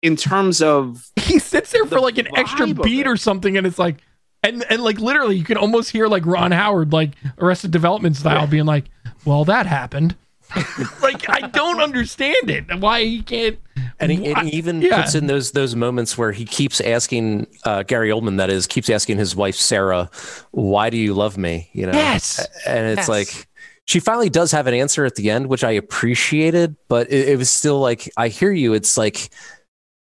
in terms of He sits there for The like an extra beat or something, and it's like, and and like literally, you can almost hear like Ron Howard, like Arrested Development style, being like, "Well, that happened." <laughs> like I don't understand it. Why he can't? And he, and he even yeah. puts in those those moments where he keeps asking uh, Gary Oldman, that is, keeps asking his wife Sarah, "Why do you love me?" You know, Yes. and Yes. it's like she finally does have an answer at the end, which I appreciated, but it, it was still like I hear you. It's like,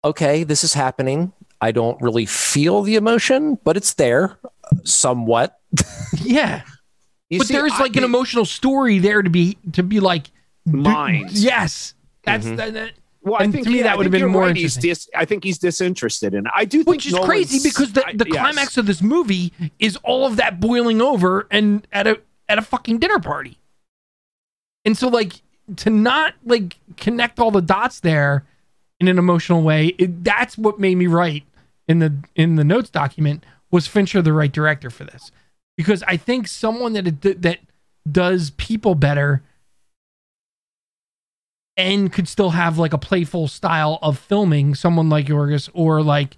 okay, this is happening. I don't really feel the emotion, but it's there somewhat. <laughs> Yeah, you but see, there's I like an emotional story there to be to be like Minds. Yes, that's Mhm. that, that- Well, I think to me, yeah, that would've been more right. Interesting. dis, I think he's disinterested in. it. I do think which is crazy because the, I- the yes. climax of this movie is all of that boiling over and at a at a fucking dinner party. And so like to not like connect all the dots there in an emotional way, it, that's what made me write in the in the notes document was Fincher the right director for this. Because I think someone that that does people better and could still have like a playful style of filming someone like Yorgos or like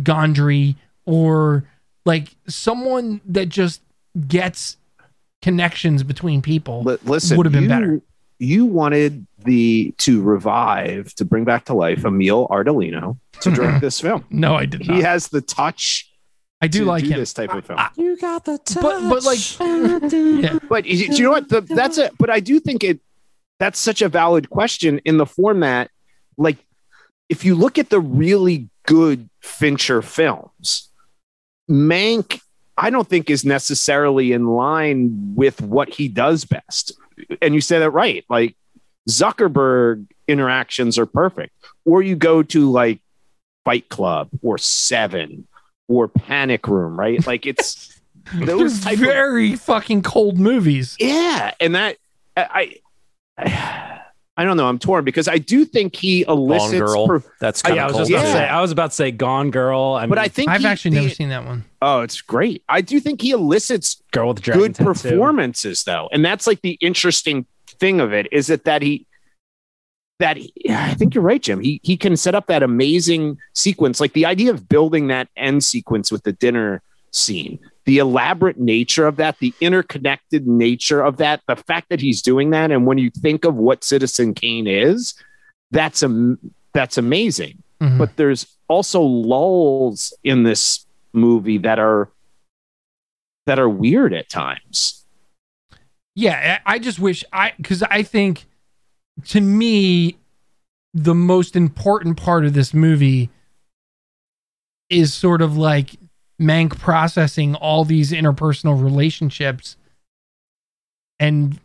Gondry or like someone that just gets connections between people. Li- listen, would've been you, better. You wanted the to revive to bring back to life Emil Ardolino to direct <laughs> this film. no, I did not. He has the touch. I do to like do him. this type of film. I- You got the touch. But but like <laughs> yeah. But you, you know what? The, that's it. But I do think it. That's such a valid question in the format. Like, if you look at the really good Fincher films, Mank, I don't think is necessarily in line with what he does best. And you say that right. Like Zuckerberg interactions are perfect. Or you go to like Fight Club or Seven or Panic Room, right? Like it's <laughs> those They're of very fucking cold movies. yeah, and that I, I, I don't know. I'm torn because I do think he Gone elicits. Girl. per- That's Oh, kind yeah, I was cold. just about to say. I was about to say Gone Girl. I mean, but I think I've he- actually the- never seen that one. Oh, it's great. I do think he elicits Girl with good Tattoo. performances, though, and that's like the interesting thing of it is that that he. That he, I think you're right, Jim. He he can set up that amazing sequence, like the idea of building that end sequence with the dinner scene, the elaborate nature of that, the interconnected nature of that, the fact that he's doing that, and when you think of what Citizen Kane is, that's a that's amazing. Mhm. But there's also lulls in this movie that are that are weird at times. yeah, I just wish I because I think to me the most important part of this movie is sort of like Mank processing all these interpersonal relationships and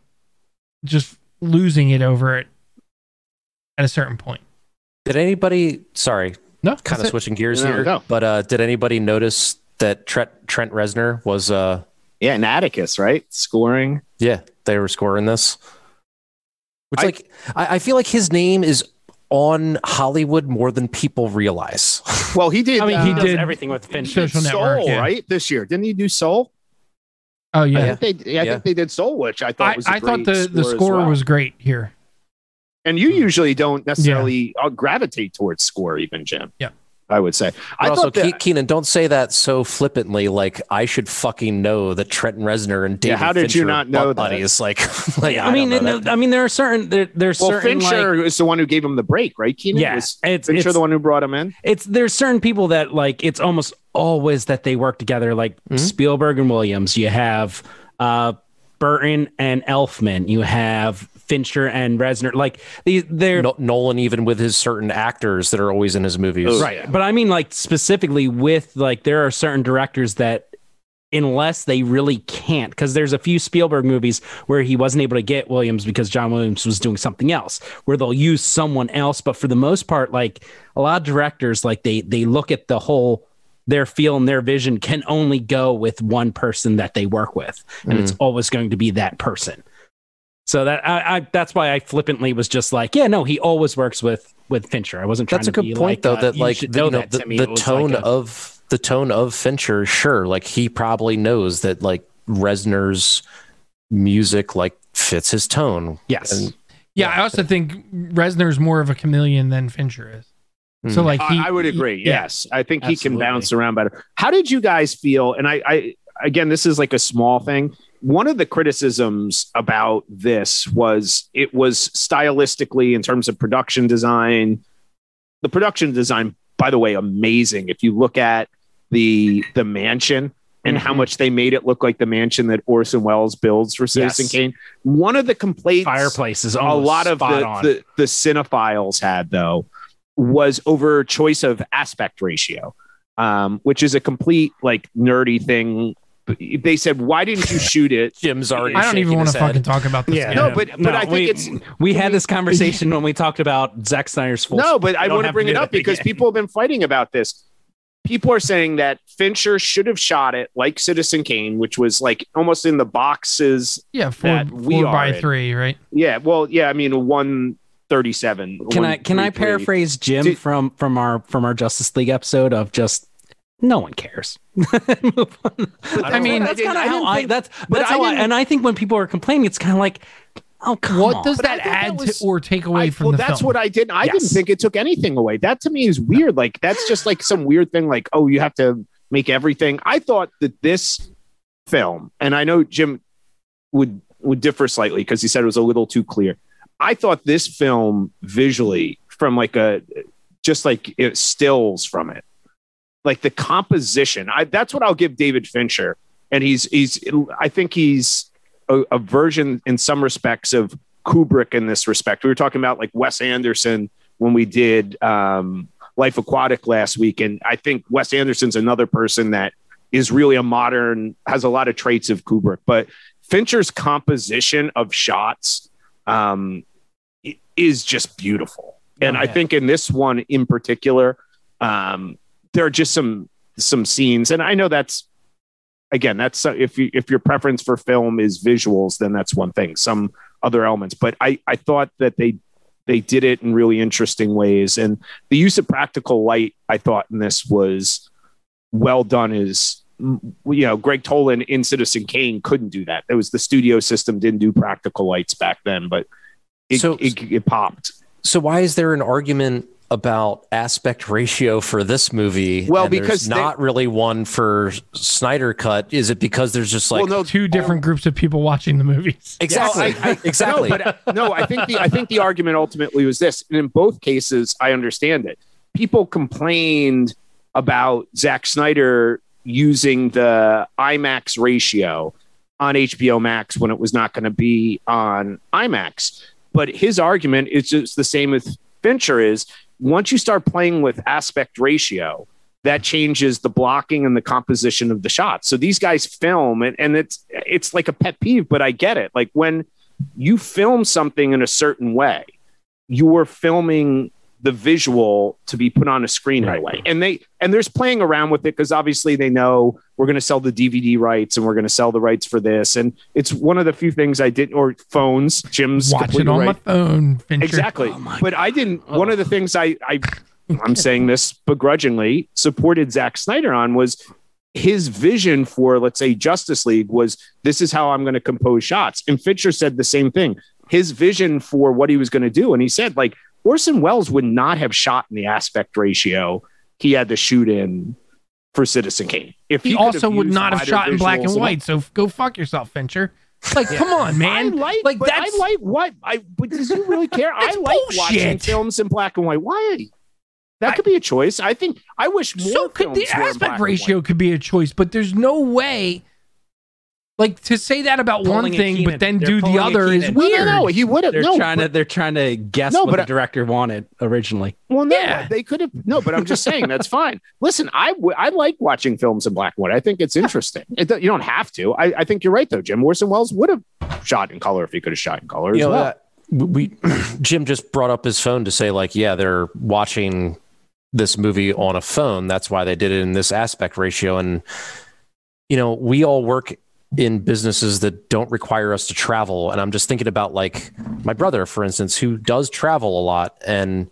just losing it over it at a certain point. Did anybody? Sorry, No, kind of switching gears No, here. go. But uh, did anybody notice that Trent Trent Reznor was? Uh, Yeah, and Atticus, right? Scoring. yeah, they were scoring this. Which, I- like, I, I feel like his name is on Hollywood more than people realize. <laughs> Well, he did. I mean, uh, he He does did everything with Fincher. Social Soul, Network, yeah. right? This year, didn't he do Soul? Oh I yeah. think they. Yeah, I Yeah. think they did Soul, which I thought I, was. a I thought great the, the score well. was great here. And you usually don't necessarily uh, gravitate towards score, even Jim. Yeah. I would say. I also, thought that, Keenan, don't say that so flippantly. Like I should fucking know that Trenton Reznor and David. how did you not know that? buddies. <laughs> Like, <laughs> like I mean, know it- I mean, there are certain there, there's well, certain Fincher like, is the one who gave him the break, right? Keenan yeah, was it's Fincher it's, the one who brought him in. it's there's certain people that like it's almost always that they work together, like Mhm. Spielberg and Williams. You have uh Burton and Elfman. You have Fincher and Reznor. Like these, they're No- Nolan, even with his certain actors that are always in his movies. Oh, right but i mean like specifically with like there are certain directors that unless they really can't. Because there's a few Spielberg movies where he wasn't able to get Williams because John Williams was doing something else, where they'll use someone else. But for the most part, like a lot of directors, like they they look at the whole their feel and their vision can only go with one person that they work with, and Mm. it's always going to be that person. So that I, I that's why I flippantly was just like, yeah, no, he always works with with Fincher. I wasn't trying That's a good be point, like, though. uh, that like the, know you know, that the, the tone like a- of the tone of Fincher, sure. Like he probably knows that like Reznor's music like fits his tone. yes, And Yeah, I also think Reznor's more of a chameleon than Fincher is. So Hmm. like he, I, I would he- agree. yeah. yes, I think he can bounce around better. How did you guys feel? And I, I again, this is like a small thing. One of the criticisms about this was it was stylistically in terms of production design. The production design, by the way, amazing. If you look at the the mansion and how Mhm. much they made it look like the mansion that Orson Welles builds for Citizen Yes. Kane. One of the complaints fireplaces a lot of the, the the cinephiles had though was over choice of aspect ratio um which is a complete like nerdy thing they said why didn't you shoot it <laughs> Jim's already. I don't even want to fucking talk about this. Yeah. again. no but but i think we, it's we had this conversation when we talked about Zack Snyder's full. no but i want to bring it up because again. people have been fighting about this people are saying that fincher should have shot it like citizen kane which was like almost in the boxes yeah, four, that we four are by in. three, right? yeah well yeah i mean 137 Can I can I paraphrase Jim Did- from from our from our Justice League episode of just no one cares. <laughs> I mean, that's kind of how I that's but that's I how I and I think when people are complaining, it's kind of like, oh come what on. does that thought that add was- to or take away I- from well, the that's film? what I did. I didn't think it took anything away. That to me is weird. Like that's just like some weird thing. Like oh, you have to make everything. I thought that this film, and I know Jim would would differ slightly because he said it was a little too clear. I thought this film visually, from like a just like it stills from it, like the composition. I that's what I'll give David Fincher, and he's he's. I think he's a, a version in some respects of Kubrick in this respect. We were talking about like Wes Anderson when we did um, Life Aquatic last week, and I think Wes Anderson's another person that is really a modern, has a lot of traits of Kubrick. But Fincher's composition of shots um, is just beautiful, and Oh, I think in this one in particular, um, there are just some some scenes, and I know that's again that's uh, if you if your preference for film is visuals, then that's one thing. Some other elements, but I I thought that they they did it in really interesting ways, and the use of practical light I thought in this was well done. Is you know Gregg Toland in Citizen Kane couldn't do that. It was the studio system didn't do practical lights back then, but it So- it, it popped. So why is there an argument about aspect ratio for this movie? Well, and there's because they- not really one for Snyder cut. Is it because there's just like well, no, Two different groups of people watching the movies. <laughs> exactly, Well, I- I- exactly? No, but uh, no, I think the I think the argument ultimately was this, and in both cases, I understand it. People complained about Zack Snyder using the IMAX ratio on HBO Max when it was not going to be on IMAX. But his argument is just the same as Fincher is. Once you start playing with aspect ratio, that changes the blocking and the composition of the shot. So these guys film and, and it's it's like a pet peeve, but I get it. Like when you film something in a certain way, you are filming the visual to be put on a screen in a Right. way. And they and there's playing around with it because obviously they know we're going to sell the DVD rights and we're going to sell the rights for this. And it's one of the few things I didn't or phones. Jim's Watch it on right. my phone, Fincher. Exactly. Oh but I didn't. One of the things I, I, I'm saying this begrudgingly, supported Zack Snyder on was his vision for, let's say, Justice League was this is how I'm going to compose shots. And Fincher said the same thing. His vision for what he was going to do, and he said like Orson Welles would not have shot in the aspect ratio he had to shoot in for Citizen Kane. If He, have also would not have shot in black and white. So go fuck yourself, Fincher. Like, come on, man. I like, like that's I like what I. But does he really care? <laughs> I like watching films in black and white. Why? That I- could be a choice. I think I wish more. so could the aspect ratio could be a choice, but there's no way Like to say that about one Pulling a thing, but then They're do the other is Keenan. No, weird. no, no. He would have. They're No, trying but- to they're trying to guess No, what but the director wanted originally. Well, no, Yeah. they could have no, but I'm just saying that's fine. Listen, I w- I like watching films in black and white. I think it's interesting. It, you don't have to. I, I think you're right though. Jim Orson Welles would have shot in color if he could have shot in color as know, well. uh, we <clears throat> Jim just brought up his phone to say like, yeah, they're watching this movie on a phone. That's why they did it in this aspect ratio. And you know, we all work in businesses that don't require us to travel. And I'm just thinking about like my brother, for instance, who does travel a lot. And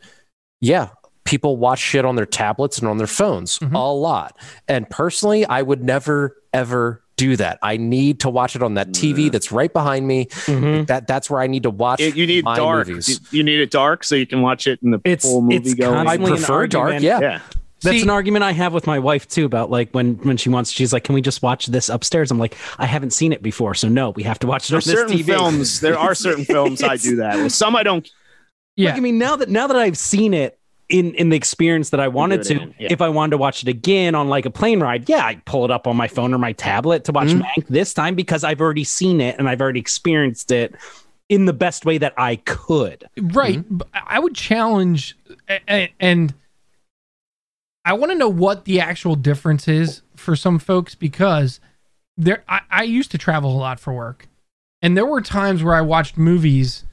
yeah, people watch shit on their tablets and on their phones Mhm. a lot. And personally, I would never ever do that. I need to watch it on that TV that's right behind me. That that's where I need to watch. It- you need my dark. movies. You, you need it dark so you can watch it in the It's- full movie it's going. I prefer dark. Yeah. yeah. That's See- an argument I have with my wife too about like when when she wants she's like, Can we just watch this upstairs? I'm like, I haven't seen it before, so no, we have to watch it on this certain TV. films. There are certain <laughs> films I do that with. Some I don't. Yeah. Like, I mean, now that now that I've seen it in in the experience that I wanted to, yeah. if I wanted to watch it again on like a plane ride, yeah, I pull it up on my phone or my tablet to watch Mm-hmm. Mank this time because I've already seen it and I've already experienced it in the best way that I could. Right. Mm-hmm. I would challenge, a- a- and I want to know what the actual difference is for some folks because there. I, I used to travel a lot for work, and there were times where I watched movies.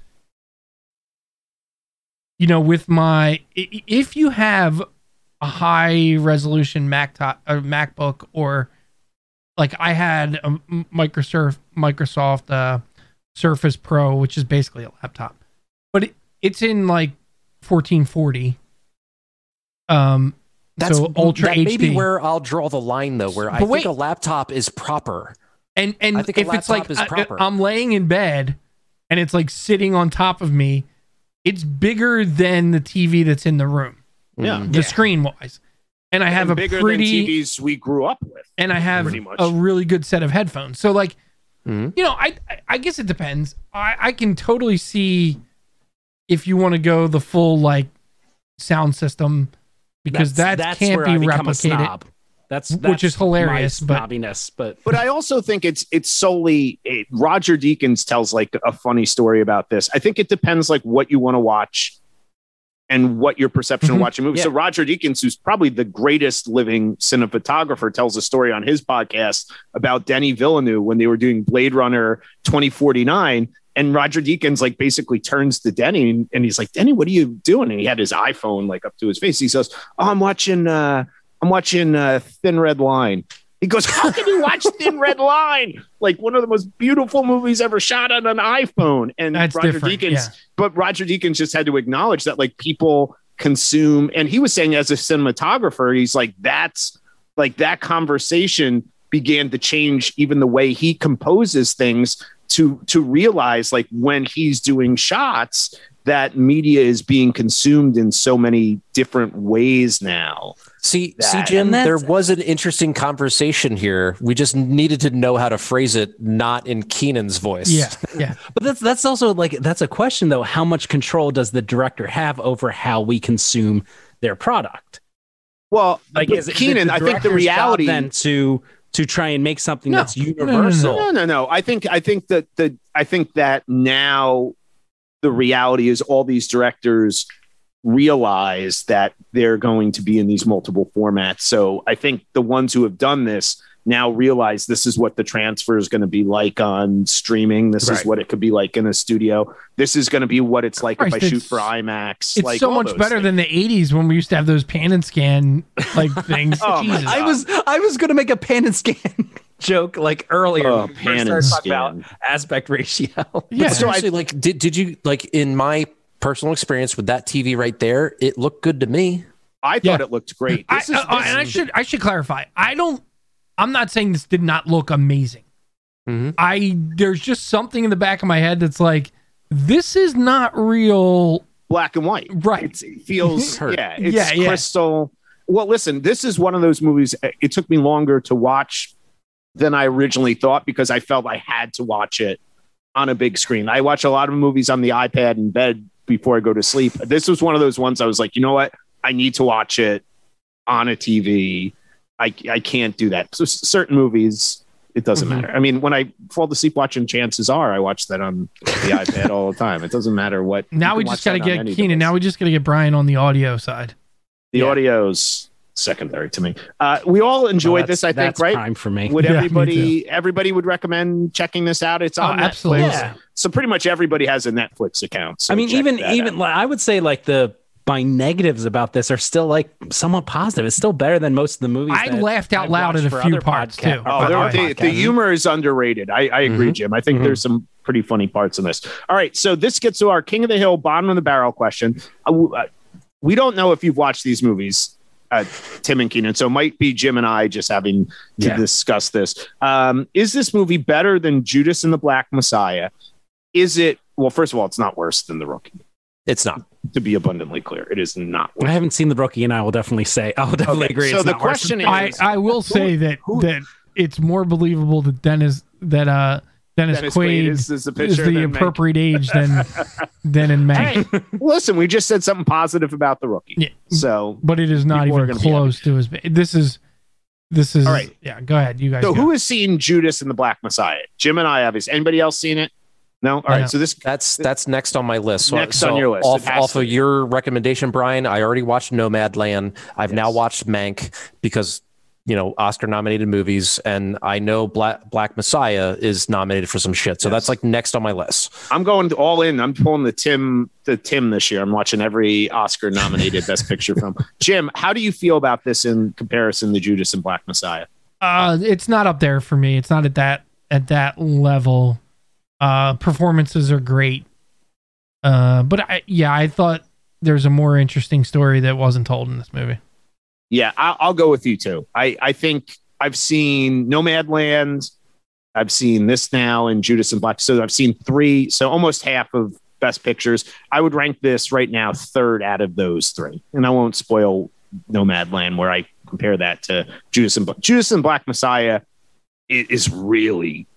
You know, with my if you have a high resolution Mac top, or MacBook or like I had a Microsoft Microsoft uh, Surface Pro, which is basically a laptop, but it, it's in like 1440. Um, That's so ultra that HD. may be where I'll draw the line though, where I wait. think a laptop is proper. and and I think a if it's laptop like is I, proper. I'm laying in bed and it's like sitting on top of me, it's bigger than the TV that's in the room, Yeah. Mm. the screen wise. And I have and a bigger pretty than TVs we grew up with. and I have a really good set of headphones. So like, Mhm. you know, I I- I guess it depends. I I can totally see if you want to go the full like sound system because that can't where be I become a replicated. snob. That's, Which is hilarious, my but- snobbiness, but But I also think it's it's solely it, Roger Deakins tells like a funny story about this. I think it depends like what you want to watch and what your perception Mhm. of watching movies. So Roger Deakins, who's probably the greatest living cinematographer, tells a story on his podcast about Denny Villeneuve when they were doing Blade Runner 2049. And Roger Deakins like basically turns to Denny and, he's like, Denny, what are you doing? And he had his iPhone like up to his face. He says, Oh, I'm watching uh I'm watching uh Thin Red Line. He goes, How can you watch <laughs> Thin Red Line? Like one of the most beautiful movies ever shot on an iPhone. And That's Roger Deakins, yeah. but Roger Deakins just had to acknowledge that like people consume, and he was saying as a cinematographer, he's like, that's like that conversation began to change even the way he composes things to to realize like when he's doing shots that media is being consumed in so many different ways now. See, That- see, Jim, there was an interesting conversation here. We just needed to know how to phrase it, not in Keenan's voice. Yeah, yeah. <laughs> But that's that's also like that's a question though. How much control does the director have over how we consume their product? Well, Like, but is Keenan, I think the reality then to to try and make something No. that's No, no, universal. No, no, no. I think I think that the I think that now the reality is all these directors realize that they're going to be in these multiple formats. So I think the ones who have done this now realize this is what the transfer is going to be like on streaming. This is what it could be like in a studio. This is going to be what it's like if I shoot for IMAX. It's like so much better things. than the 80s when we used to have those pan and scan like <laughs> things. Oh, Jesus. I was I was gonna make a pan and scan <laughs> joke like earlier. Oh, when we first pan and started about scan. aspect ratio. <laughs> Yeah. But seriously, like, did, did you, like, in my personal experience with that TV right there, it looked good to me. I thought Yeah. it looked great. I, This is- uh, uh, this and I should I should clarify. I don't. I'm not saying this did not look amazing. Mhm. I there's just something in the back of my head that's like, this is not real. black and white. Right. It's, it feels <laughs> Hurt. yeah, it's Yeah, yeah. crystal. Well, listen, this is one of those movies. uh, It took me longer to watch than I originally thought because I felt I had to watch it on a big screen. I watch a lot of movies on the iPad in bed before I go to sleep. This was one of those ones I was like, you know what? I need to watch it on a TV. I, I can't do that. So certain movies, It doesn't Mhm. matter. I mean, when I fall to sleep watching Chances Are, I watch that on the <laughs> iPad all the time. It doesn't matter what. Now we just got to get any Keenan. Now we just got to get Brian on the audio side. the Yeah. audio's secondary to me. Uh, we all enjoyed Well, this, I think, that's right? Prime for me. Would <laughs> Yeah, me everybody everybody would recommend checking this out? It's Oh, on Netflix. absolutely. Yeah. So pretty much everybody has a Netflix account. so I mean, even even like, I would say like the my negatives about this are still like somewhat positive. It's still better than most of the movies. I that laughed out I've loud watched at a few parts, podca- too. Oh, there- the, the humor is underrated. I, I agree, Mhm. Jim. I think Mhm. there's some pretty funny parts in this. All right, so this gets to our King of the Hill, bottom of the barrel question. Uh, w- uh, we don't know if you've watched these movies, uh, Tim and Keenan. So it might be Jim and I just having to Yeah. discuss this. Um, is this movie better than Judas and the Black Messiah? Is it? Well, first of all, it's not worse than The Rookie. It's not. To be abundantly clear, it is not. I haven't seen the rookie, and I will definitely say I'll definitely Okay, agree. so it's the not question than- is- I, I will say that who- that it's more believable that Dennis that uh Dennis, Dennis Quaid, Quaid is, is the is the that Mank- appropriate age <laughs> than than in Mank. Hey, listen, we just said something positive about the rookie. Yeah. So, but it is not even close to his. This is this is All right. Yeah, go ahead, you guys. so go. who has seen Judas and the Black Messiah? Jim and I obviously. Anybody else seen it? No. All right. No. So this That's that's next on my list. So, Next so on your list. Off, off of your recommendation, Brian, I already watched Nomadland. I've now watched Mank because you know Oscar nominated movies, and I know Black Black Messiah is nominated for some shit. So Yes. that's like next on my list. I'm going all in. I'm pulling the Tim the Tim this year. I'm watching every Oscar nominated Best Picture film. <laughs> Jim, how do you feel about this in comparison to Judas and Black Messiah? Uh, it's not up there for me. It's not at that at that level. Uh, performances are great. Uh, but I, yeah, I thought there's a more interesting story that wasn't told in this movie. Yeah, I'll, I'll go with you too. I, I think I've seen Nomadland. I've seen this now and Judas and Black. So I've seen three. So almost half of best pictures. I would rank this right now third out of those three. And I won't spoil Nomadland where I compare that to Judas and Black. Judas and Black Messiah is really,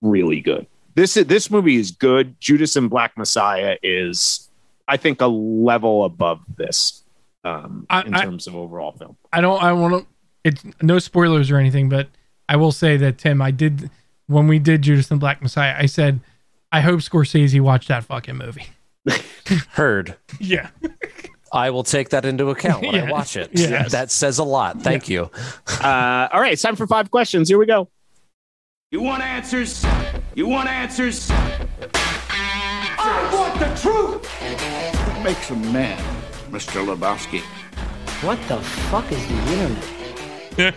really good. This this movie is good. Judas and Black Messiah is, I think, a level above this um, I- in I- terms of overall film. I don't. I want to. It's no spoilers or anything, but I will say that Tim, I did when we did Judas and Black Messiah. I said, I hope Scorsese watched that fucking movie. <laughs> Heard. Yeah. I will take that into account when <laughs> Yeah. I watch it. Yes. That says a lot. Thank you. Uh, all right, it's time for five questions. Here we go. You want answers? You want answers? I want the truth! What makes a man, Mr. Lebowski? What the fuck is the internet? <laughs>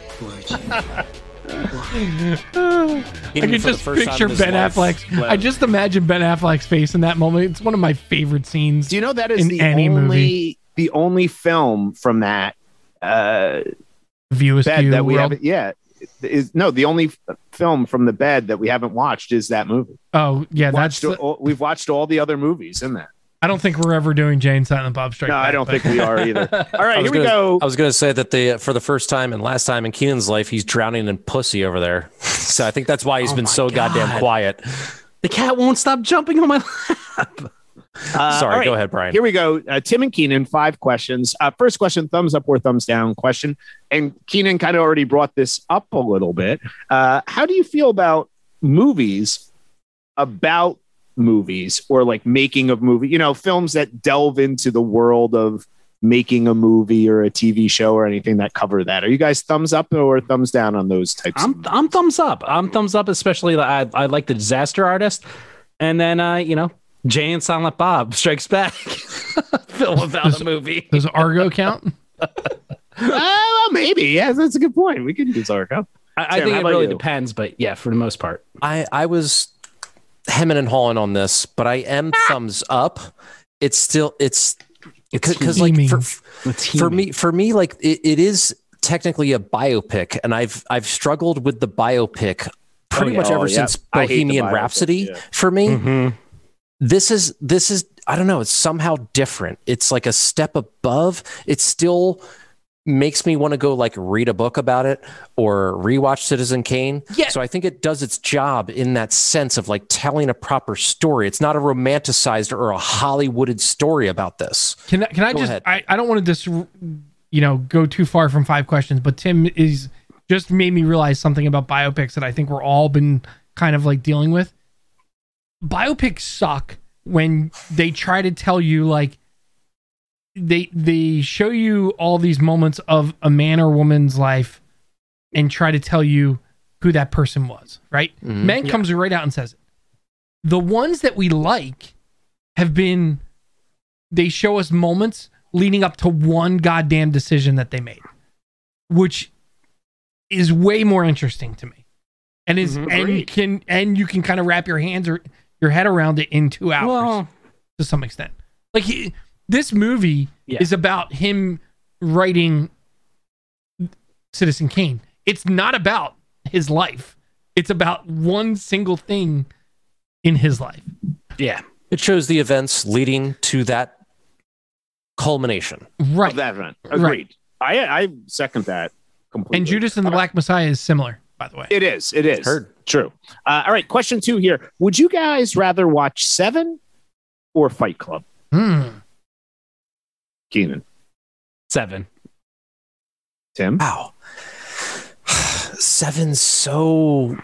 I can just picture Ben life. Affleck's. I just imagine Ben Affleck's face in that moment. It's one of my favorite scenes. Do you know that is In the any only movie. the only film from that uh, View bed that we world. haven't? Yeah, is no the only f- film from the bed that we haven't watched is that movie. Oh yeah, that's. Watched all, we've watched all the other movies in that. I don't think we're ever doing Jay and Silent Bob Strike No, Back, I don't but- think we are either. <laughs> All right, here we gonna- go. I was going to say that the for the first time and last time in Keenan's life, he's drowning in pussy over there. <laughs> So I think that's why he's Oh been my so goddamn quiet. the cat won't stop jumping on my <laughs> lap. Uh, Sorry, all right, go ahead, Brian. Here we go. Uh, Tim and Keenan, five questions. Uh, first question, thumbs up or thumbs down question. And Keenan kind of already brought this up a little bit. Uh, how do you feel about movies about movies or like making of movie, you know, films that delve into the world of making a movie or a TV show or anything that cover that? Are you guys thumbs up or thumbs down on those types? I'm I'm thumbs up. I'm thumbs up, especially I I like the disaster artist, and then uh you know Jay and Silent Bob Strikes Back <laughs> film about the movie. Does Argo count? <laughs> Uh, well, maybe. Yeah, that's a good point. We could use Argo. I, I think it really you? depends, but yeah, for the most part. I I was hemming and hawing on this, but I am thumbs up. It's still it's because like for, for me for me like it, it is technically a biopic, and I've I've struggled with the biopic pretty yeah. much ever Oh, yeah. since I Bohemian Rhapsody. yeah. For me, Mhm. This is this is I don't know. It's somehow different. It's like a step above. It still makes me want to go like read a book about it or rewatch Citizen Kane. Yeah. So I think it does its job in that sense of like telling a proper story. It's not a romanticized or a Hollywooded story about this. Can I, can I Go just? ahead. I, I don't want to just you know go too far from five questions, but Tim is just made me realize something about biopics that I think we're all been kind of like dealing with. Biopics suck when they try to tell you like they they show you all these moments of a man or woman's life and try to tell you who that person was, right? Mhm. Man comes right out and says it. The ones that we like have been they show us moments leading up to one goddamn decision that they made, which is way more interesting to me. And is Mhm. and can and you can kind of wrap your hands or your head around it in two hours Well, to some extent. Like he, this movie Yeah. is about him writing Citizen Kane. It's not about his life. It's about one single thing in his life. yeah. It shows the events leading to that culmination. Right. Of that event. Agreed. I I second that completely. And Judas and the Black Messiah is similar, by the way. It is. It is. Heard. True. Uh, all right. Question two here. Would you guys rather watch Seven or Fight Club? Hmm. Keenan. Seven. Tim. Wow. Seven's so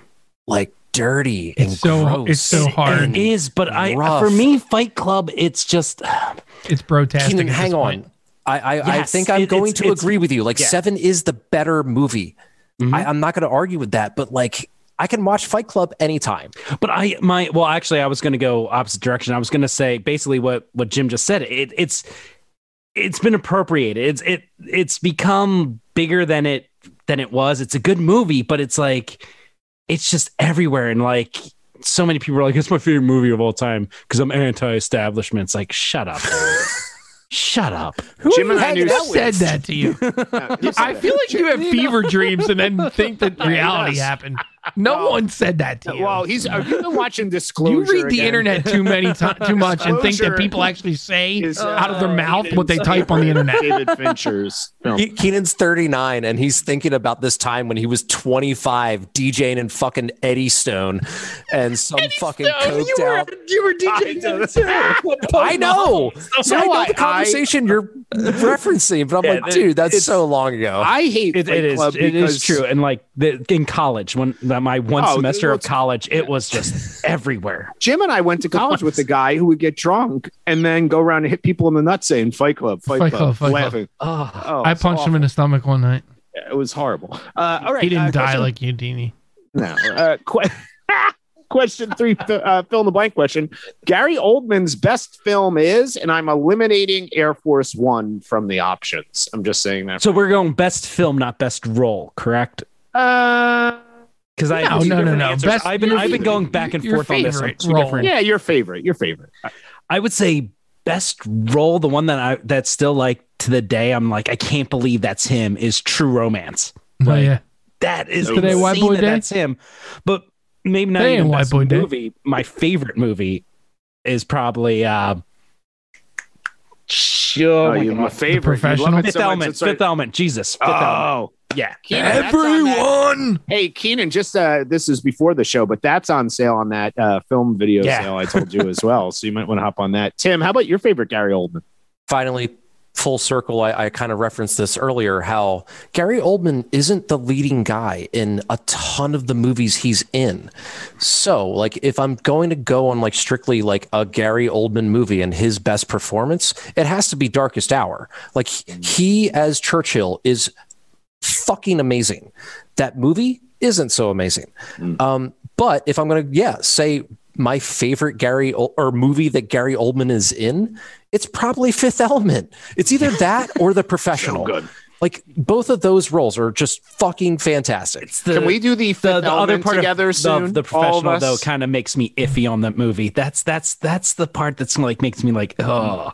like dirty and It's so- gross. it's so hard. and It is, but I rough. for me, Fight Club, it's just It's brotastic. Keenan, hang on. point. I I, I think I'm it- going it's- to it's- agree with you. Like yeah. Seven is the better movie. Mhm. I, I'm not going to argue with that, but like I can watch Fight Club anytime. But I my well actually I was going to go opposite direction. I was going to say basically what what Jim just said. It it's it's been appropriated. It's it it's become bigger than it than it was. It's a good movie, but it's like it's just everywhere and like so many people are like it's my favorite movie of all time because I'm anti-establishment. It's like shut up. <laughs> shut up. Who Jim are and I knew- said that to you? <laughs> I feel like you have fever dreams and then think that <laughs> reality happened. No one said that to you. Well, he's. Have you been watching <laughs> Disclosure? you read the again? internet too many times, too much, and think that people actually say is, uh, out of their mouth Keenan's what they type on the internet. David Fincher's <laughs> film. Keenan's 39 and he's thinking about this time when he was 25 DJing in fucking Eddie Stone and some fucking coked out. you were DJing <laughs> I know. So I know I- the conversation you're referencing, but I'm Yeah, like, dude, that's so long ago. I hate It, it is. Club It is true. And like the, in college, when that my one Oh, semester of college, it was just everywhere. Jim and I went to college with a guy who would get drunk and then go around and hit people in the nuts saying "Fight Club, Fight, Fight Club,", Club, Fight Club. laughing. Oh, Oh, I it's punched him in the stomach one night. It was horrible. Uh, all right, he didn't uh, die question- like you, Deanie. No. Uh, que- <laughs> question three, uh, fill in the blank question. Gary Oldman's best film is, and I'm eliminating Air Force One from the options. I'm just saying that. so we're going best film, not best role, correct? Uh, Because I No, have no, no, no. Best- I've been I've been going back and forth on this. on two role. different. yeah, your favorite. Your favorite. I would say best role, the one that I that's still like to the day, I'm like, I can't believe that's him. Is True Romance. Oh, yeah. That is Today, insane White Boy that Day? That's him. But maybe not Today even White best Boy Day. movie. My favorite movie is probably uh, sure. Oh, you're my favorite. Professional? Fifth so Element. it's Fifth Element. Jesus. Fifth Element. Yeah. Keenan, that's on that- Everyone. Hey, Keenan, just uh, this is before the show, but that's on sale on that uh, film video Yeah. sale I told you as well. So you might want to hop on that. Tim, how about your favorite Gary Oldman? Finally, full circle, I, I kind of referenced this earlier how Gary Oldman isn't the leading guy in a ton of the movies he's in. So, like, if I'm going to go on like strictly like a Gary Oldman movie and his best performance, it has to be Darkest Hour. Like, he as Churchill is fucking amazing. That movie isn't so amazing. Um, but if I'm going to, yeah, say my favorite Gary Ol- or movie that Gary Oldman is in, it's probably Fifth Element. It's either <laughs> that or The Professional. good. Like both of those roles are just fucking fantastic. The, Can we do the, the, Fifth the other Element part together of soon? the, the professional though kind of makes me iffy on that movie. That's that's that's the part that's like makes me like oh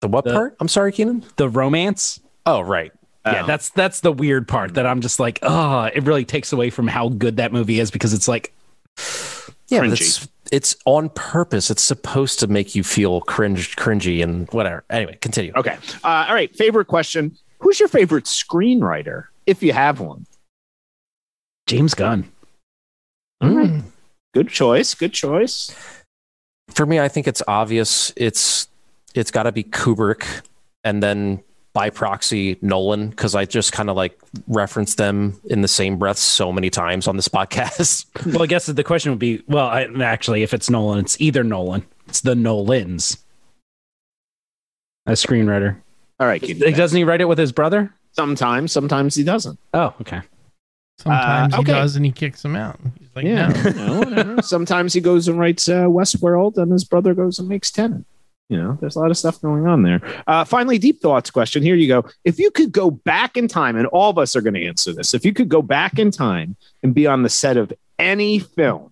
The what The- part? I'm sorry, Keenan. the romance. Oh, right. Yeah, that's that's the weird part that I'm just like oh it really takes away from how good that movie is because it's like Yeah, it's it's on purpose. It's supposed to make you feel cringe, cringy, and whatever. Anyway, continue. Okay. Uh, all right. Favorite question. Who's your favorite screenwriter, if you have one? James Gunn. All right. Good choice. Good choice. For me, I think it's obvious. It's it's got to be Kubrick, and then by proxy Nolan because I just kind of like reference them in the same breath so many times on this <laughs> podcast. well, I guess the question would be, well, I, actually, if it's Nolan, it's either Nolan. It's the Nolans. A screenwriter. All right, Keenan. Doesn't he write it with his brother? Sometimes, sometimes he doesn't. Oh, okay. Sometimes Uh, he does and he kicks him out. He's like, yeah, no. you know, whatever. Sometimes he goes and writes uh, Westworld, and his brother goes and makes Tenet. You know, there's a lot of stuff going on there. Uh, finally, deep thoughts question. Here you go. If you could go back in time, and all of us are going to answer this, if you could go back in time and be on the set of any film,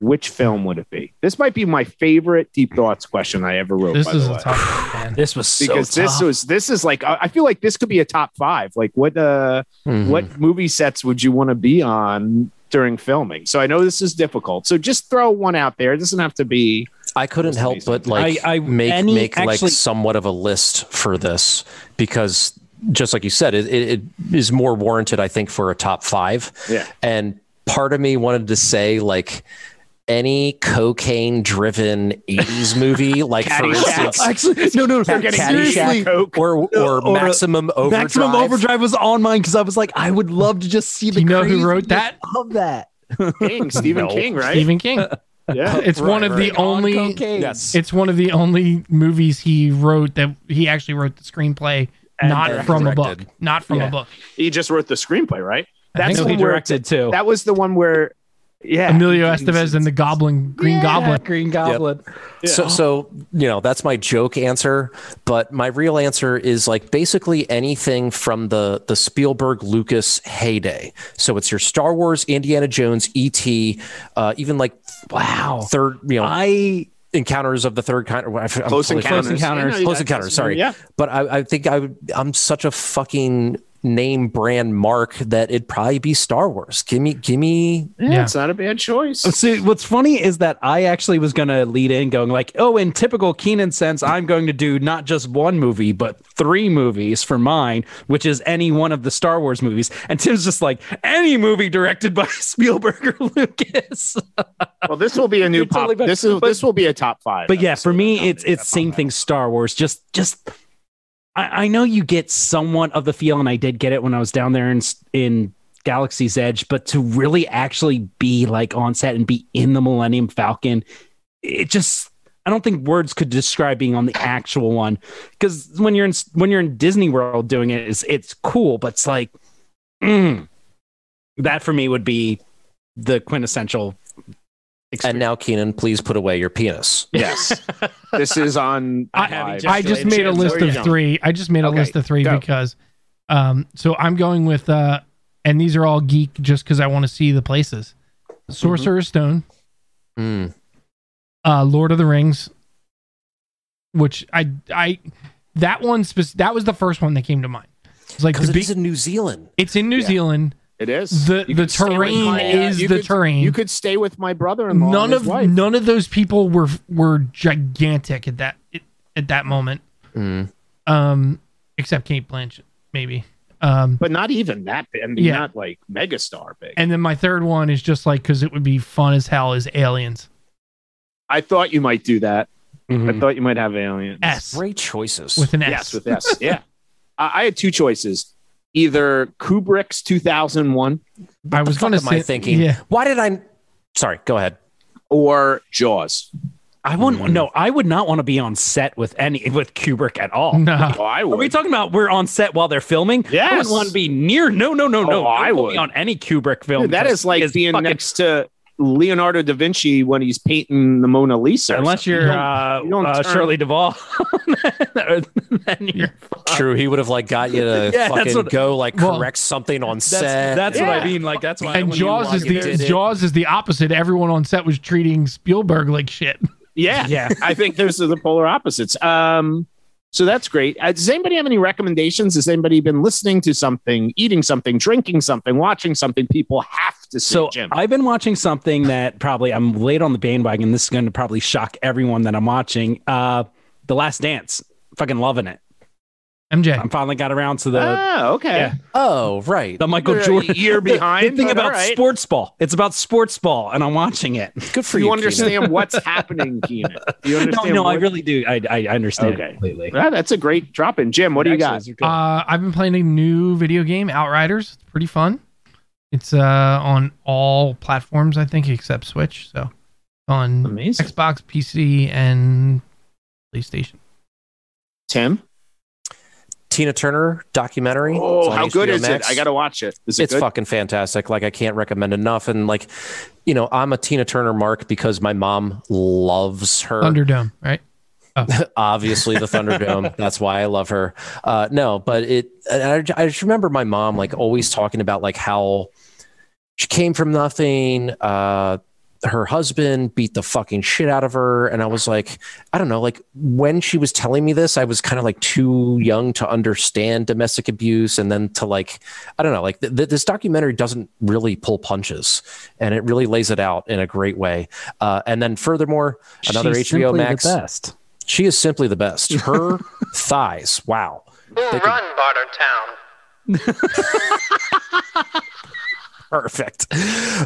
which film would it be? This might be my favorite deep thoughts question I ever wrote. This by is the a way. tough one, <sighs> man. This was so because this was this is like I I feel like this could be a top five. Like what uh Mhm. what movie sets would you want to be on during filming? So I know this is difficult. So just throw one out there. It doesn't have to be. I couldn't help but like I- I- make any- make actually- like somewhat of a list for this because just like you said, it, it, it is more warranted, I think, for a top five. Yeah. And part of me wanted to say like any cocaine driven 80s movie, <laughs> like for Caddyshack. instance, Actually, no, no, Cat- seriously. Caddyshack or, or, or a- Maximum uh, Overdrive. Maximum Overdrive was on mine because I was like, I would love to just see the. you know who wrote that? Of that. King, Stephen No. King, right? Stephen King. <laughs> Yeah. It's one Right, of the right. only. Yes. It's one of the only movies he wrote that he actually wrote the screenplay, And not directed. from a book, not from Yeah. a book. He just wrote the screenplay, right? I That's think the he one where directed too. that was the one where yeah. Emilio Estevez and the Goblin, Green Goblin. Green Goblin. So, so you know that's my joke answer, but my real answer is like basically anything from the the Spielberg Lucas heyday. So it's your Star Wars, Indiana Jones, E.T., uh, even like Wow. third, you know, I encounters of the third kind. I'm Close totally- encounters. Encounters. Yeah, no, Close encounters. Sorry, Yeah. but I, I think I would. I'm such a fucking name brand mark that it'd probably be Star Wars. Give me, give me. Yeah, Yeah. it's not a bad choice. Oh, see, what's funny is that I actually was going to lead in going like, oh, in typical Keenan sense, I'm going to do not just one movie, but three movies for mine, which is any one of the Star Wars movies. And Tim's just like, any movie directed by <laughs> Spielberg or Lucas. Well, this will be a new You're pop. totally. This is But- this will be a top five. but yeah, for me, it's it's same thing. Star Wars, just just. I, I know you get somewhat of the feel, and I did get it when I was down there in in Galaxy's Edge, but to really actually be like on set and be in the Millennium Falcon, it just I don't think words could describe being on the actual one because when you're in when you're in Disney World doing it, it's it's cool, but it's like mm, that for me would be the quintessential. And now, Keenan, please put away your penis. Yes, <laughs> this is on. I, live. I just made a list of three. I just made a Okay, list of three go. because, um, so I'm going with, uh, and these are all geek just because I want to see the places. Sorcerer's Stone, Mm. uh, Lord of the Rings, which I, I, that one, spec- that was the first one that came to mind. It's like Because the it big, in New Zealand. it's in New Yeah. Zealand. It is The- You the could stay with terrain my, is you the could- terrain. You could stay with my brother-in-law. None and his of wife. none of those people were were gigantic at that at that moment. Mm. Um, except Cate Blanchett, maybe. Um, but not even that. big. I mean, Yeah. not like megastar big. and then my third one is just like because it would be fun as hell is Aliens I thought you might do that. Mhm. I thought you might have aliens. S Great choices. with an S. Yes, with S. yeah. <laughs> I, I had two choices: either Kubrick's 2001 I was Fuck going to say thinking? Yeah, Why did I? Sorry, go ahead. or Jaws. I wouldn't. Mm. No, I would not want to be on set with any with Kubrick at all. no. Oh, I would. Are we talking about we're on set while they're filming? I wouldn't want to be near. No, no, no, no. Oh, I would. me on any Kubrick film. Dude, that because is like he is being fucking- next to Leonardo da Vinci when he's painting the Mona Lisa. Unless you're You don't- uh, you don't uh, Shirley Duvall, <laughs> then you're True, he would have like got you to <laughs> Yeah, fucking what- go like Well, correct something on That's, set. that's what I mean. Like that's why. And Jaws is the do did it. Jaws is the opposite. Everyone on set was treating Spielberg like shit. <laughs> yeah, Yeah. I think those are the polar opposites. Um, so that's great. Uh, does anybody have any recommendations? Has anybody been listening to something, eating something, drinking something, watching something? People have to see So Jim. I've been watching something that probably I'm late on the bandwagon. This is going to probably shock everyone that I'm watching. Uh, The Last Dance. Fucking loving it. MJ. I'm finally got around to the oh, okay. yeah. Oh, right. the Michael You're a Jordan year <laughs> behind, The thing about all right. sports ball. It's about sports ball, and I'm watching it. Good for Do you. you Keenan. understand what's happening, <laughs> Keenan? You No, understand? no, I what- really do. I I understand Okay. completely. Ah, that's a great drop in. Jim, what do you got? Actually, it's good. Uh, I've been playing a new video game, Outriders. It's pretty fun. It's uh on all platforms, I think, except Switch. So on Amazing. Xbox, PC, and PlayStation. Tim? Tina Turner documentary. Oh, on how good is Max. it? I got to watch it. Is it it's good? fucking fantastic. Like I can't recommend enough. And like, you know, I'm a Tina Turner mark because my mom loves her. Thunderdome, right? <laughs> Obviously, the Thunderdome. <laughs> That's why I love her. Uh, no, but it. I, I just remember my mom like always talking about like how she came from nothing. Uh, her husband beat the fucking shit out of her, and I was like, I don't know. Like when she was telling me this, I was kind of like too young to understand domestic abuse, and then to like, I don't know. Like th- th- this documentary doesn't really pull punches, and it really lays it out in a great way. Uh, and then furthermore, another She's HBO Max. The best. She is simply the best. <laughs> Her thighs, wow. They could- <laughs> Perfect.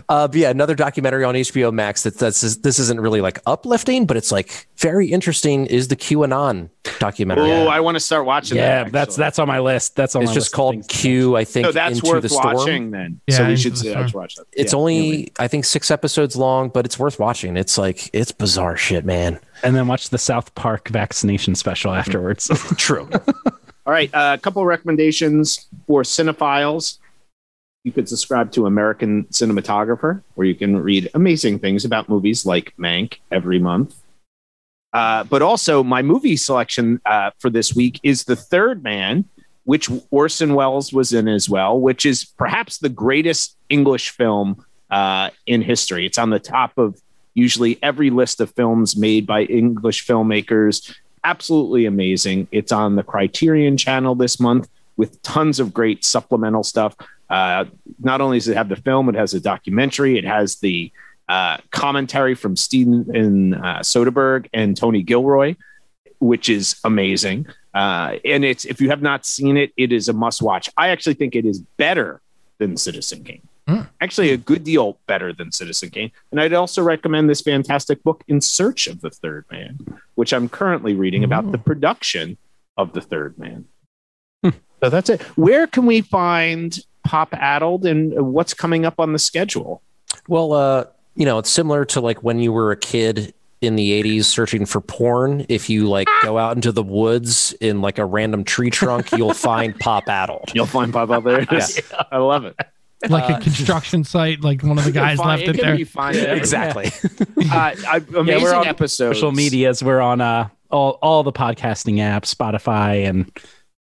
Uh, but yeah, another documentary on HBO Max that that's this isn't really like uplifting, but it's like very interesting. Is the QAnon documentary? Oh, I want to start watching Yeah, that. that's that's on my list. That's on it's my just list of called Q. I think No, that's into worth the storm. watching then. Yeah, so we should the see. I Storm. should watch that. It's Yeah, only I think six episodes long, but it's worth watching. It's like it's bizarre shit, man. Watch. and then watch the South Park vaccination special afterwards. <laughs> <laughs> True. All right, uh, a couple of recommendations for cinephiles. You could subscribe to American Cinematographer, where you can read amazing things about movies like Mank every month. Uh, but also, my movie selection uh, for this week is The Third Man, which Orson Welles was in as well, which is perhaps the greatest English film uh, in history. It's on the top of usually every list of films made by English filmmakers absolutely amazing. It's on the Criterion channel this month with tons of great supplemental stuff. Uh, not only does it have the film, it has a documentary, it has the uh, commentary from Steven uh, Soderbergh and Tony Gilroy, which is amazing. Uh, and it's if you have not seen it, it is a must watch. I actually think it is better than Citizen Kane. Hmm. Actually, a good deal better than Citizen Kane. And I'd also recommend this fantastic book, In Search of the Third Man, which I'm currently reading about the production of the Third Man. So that's it. Where can we find Pop Addled and what's coming up on the schedule? Well, uh, you know, it's similar to like when you were a kid in the 80s searching for porn. If you like go out into the woods in like a random tree trunk, you'll <laughs> find Pop Addled. You'll find Pop out there. Yes. I love it. <laughs> Like a construction site, like one of the <laughs> guys Fine- left it can there. fine. Exactly. Uh, I- amazing we're on episodes. Social medias. We're on uh, all all the podcasting apps, Spotify and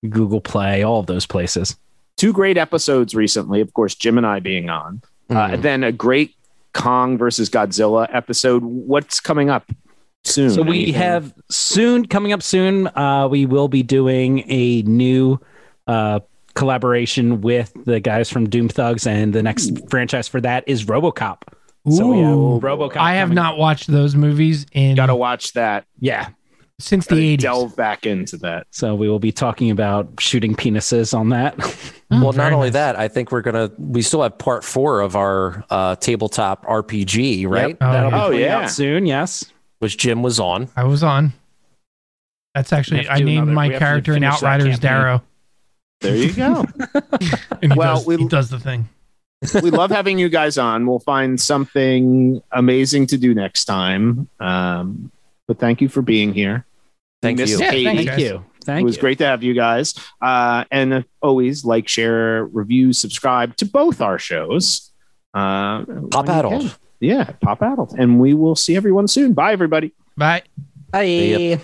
Google Play, all of those places. Two great episodes recently. Of course, Jim and I being on. Uh, Mhm. then a great Kong versus Godzilla episode. What's coming up soon? So we Anything? have soon coming up soon. Uh, we will be doing a new uh, collaboration with the guys from Doom Thugs, and the next franchise for that is RoboCop. So we have Ooh. RoboCop. I have coming- not watched those movies in got to watch that. Yeah. since the Gotta 80s. delve back into that. So we will be talking about shooting penises on that. well, very not only nice. that, I think we're gonna we still have part four of our uh, tabletop RPG, right? Oh, That'll be. Oh, coming yeah. out soon. Yes. Which Jim was on. I was on. That's actually We have to I named another- my we have to character in Outriders campaign. Darrow, There you go. <laughs> and he, Well, does, we- he does the thing. we love having you guys on. We'll find something amazing to do next time. Um, but thank you for being here. Thank you. Yeah, Katie. thanks, Thank guys. you. Thank it was you. great to have you guys. Uh, and always like, share, review, subscribe to both our shows. Uh, Pop when you Addled. can. Yeah, Pop Addled. And we will see everyone soon. Bye, everybody. Bye. Bye. Yep.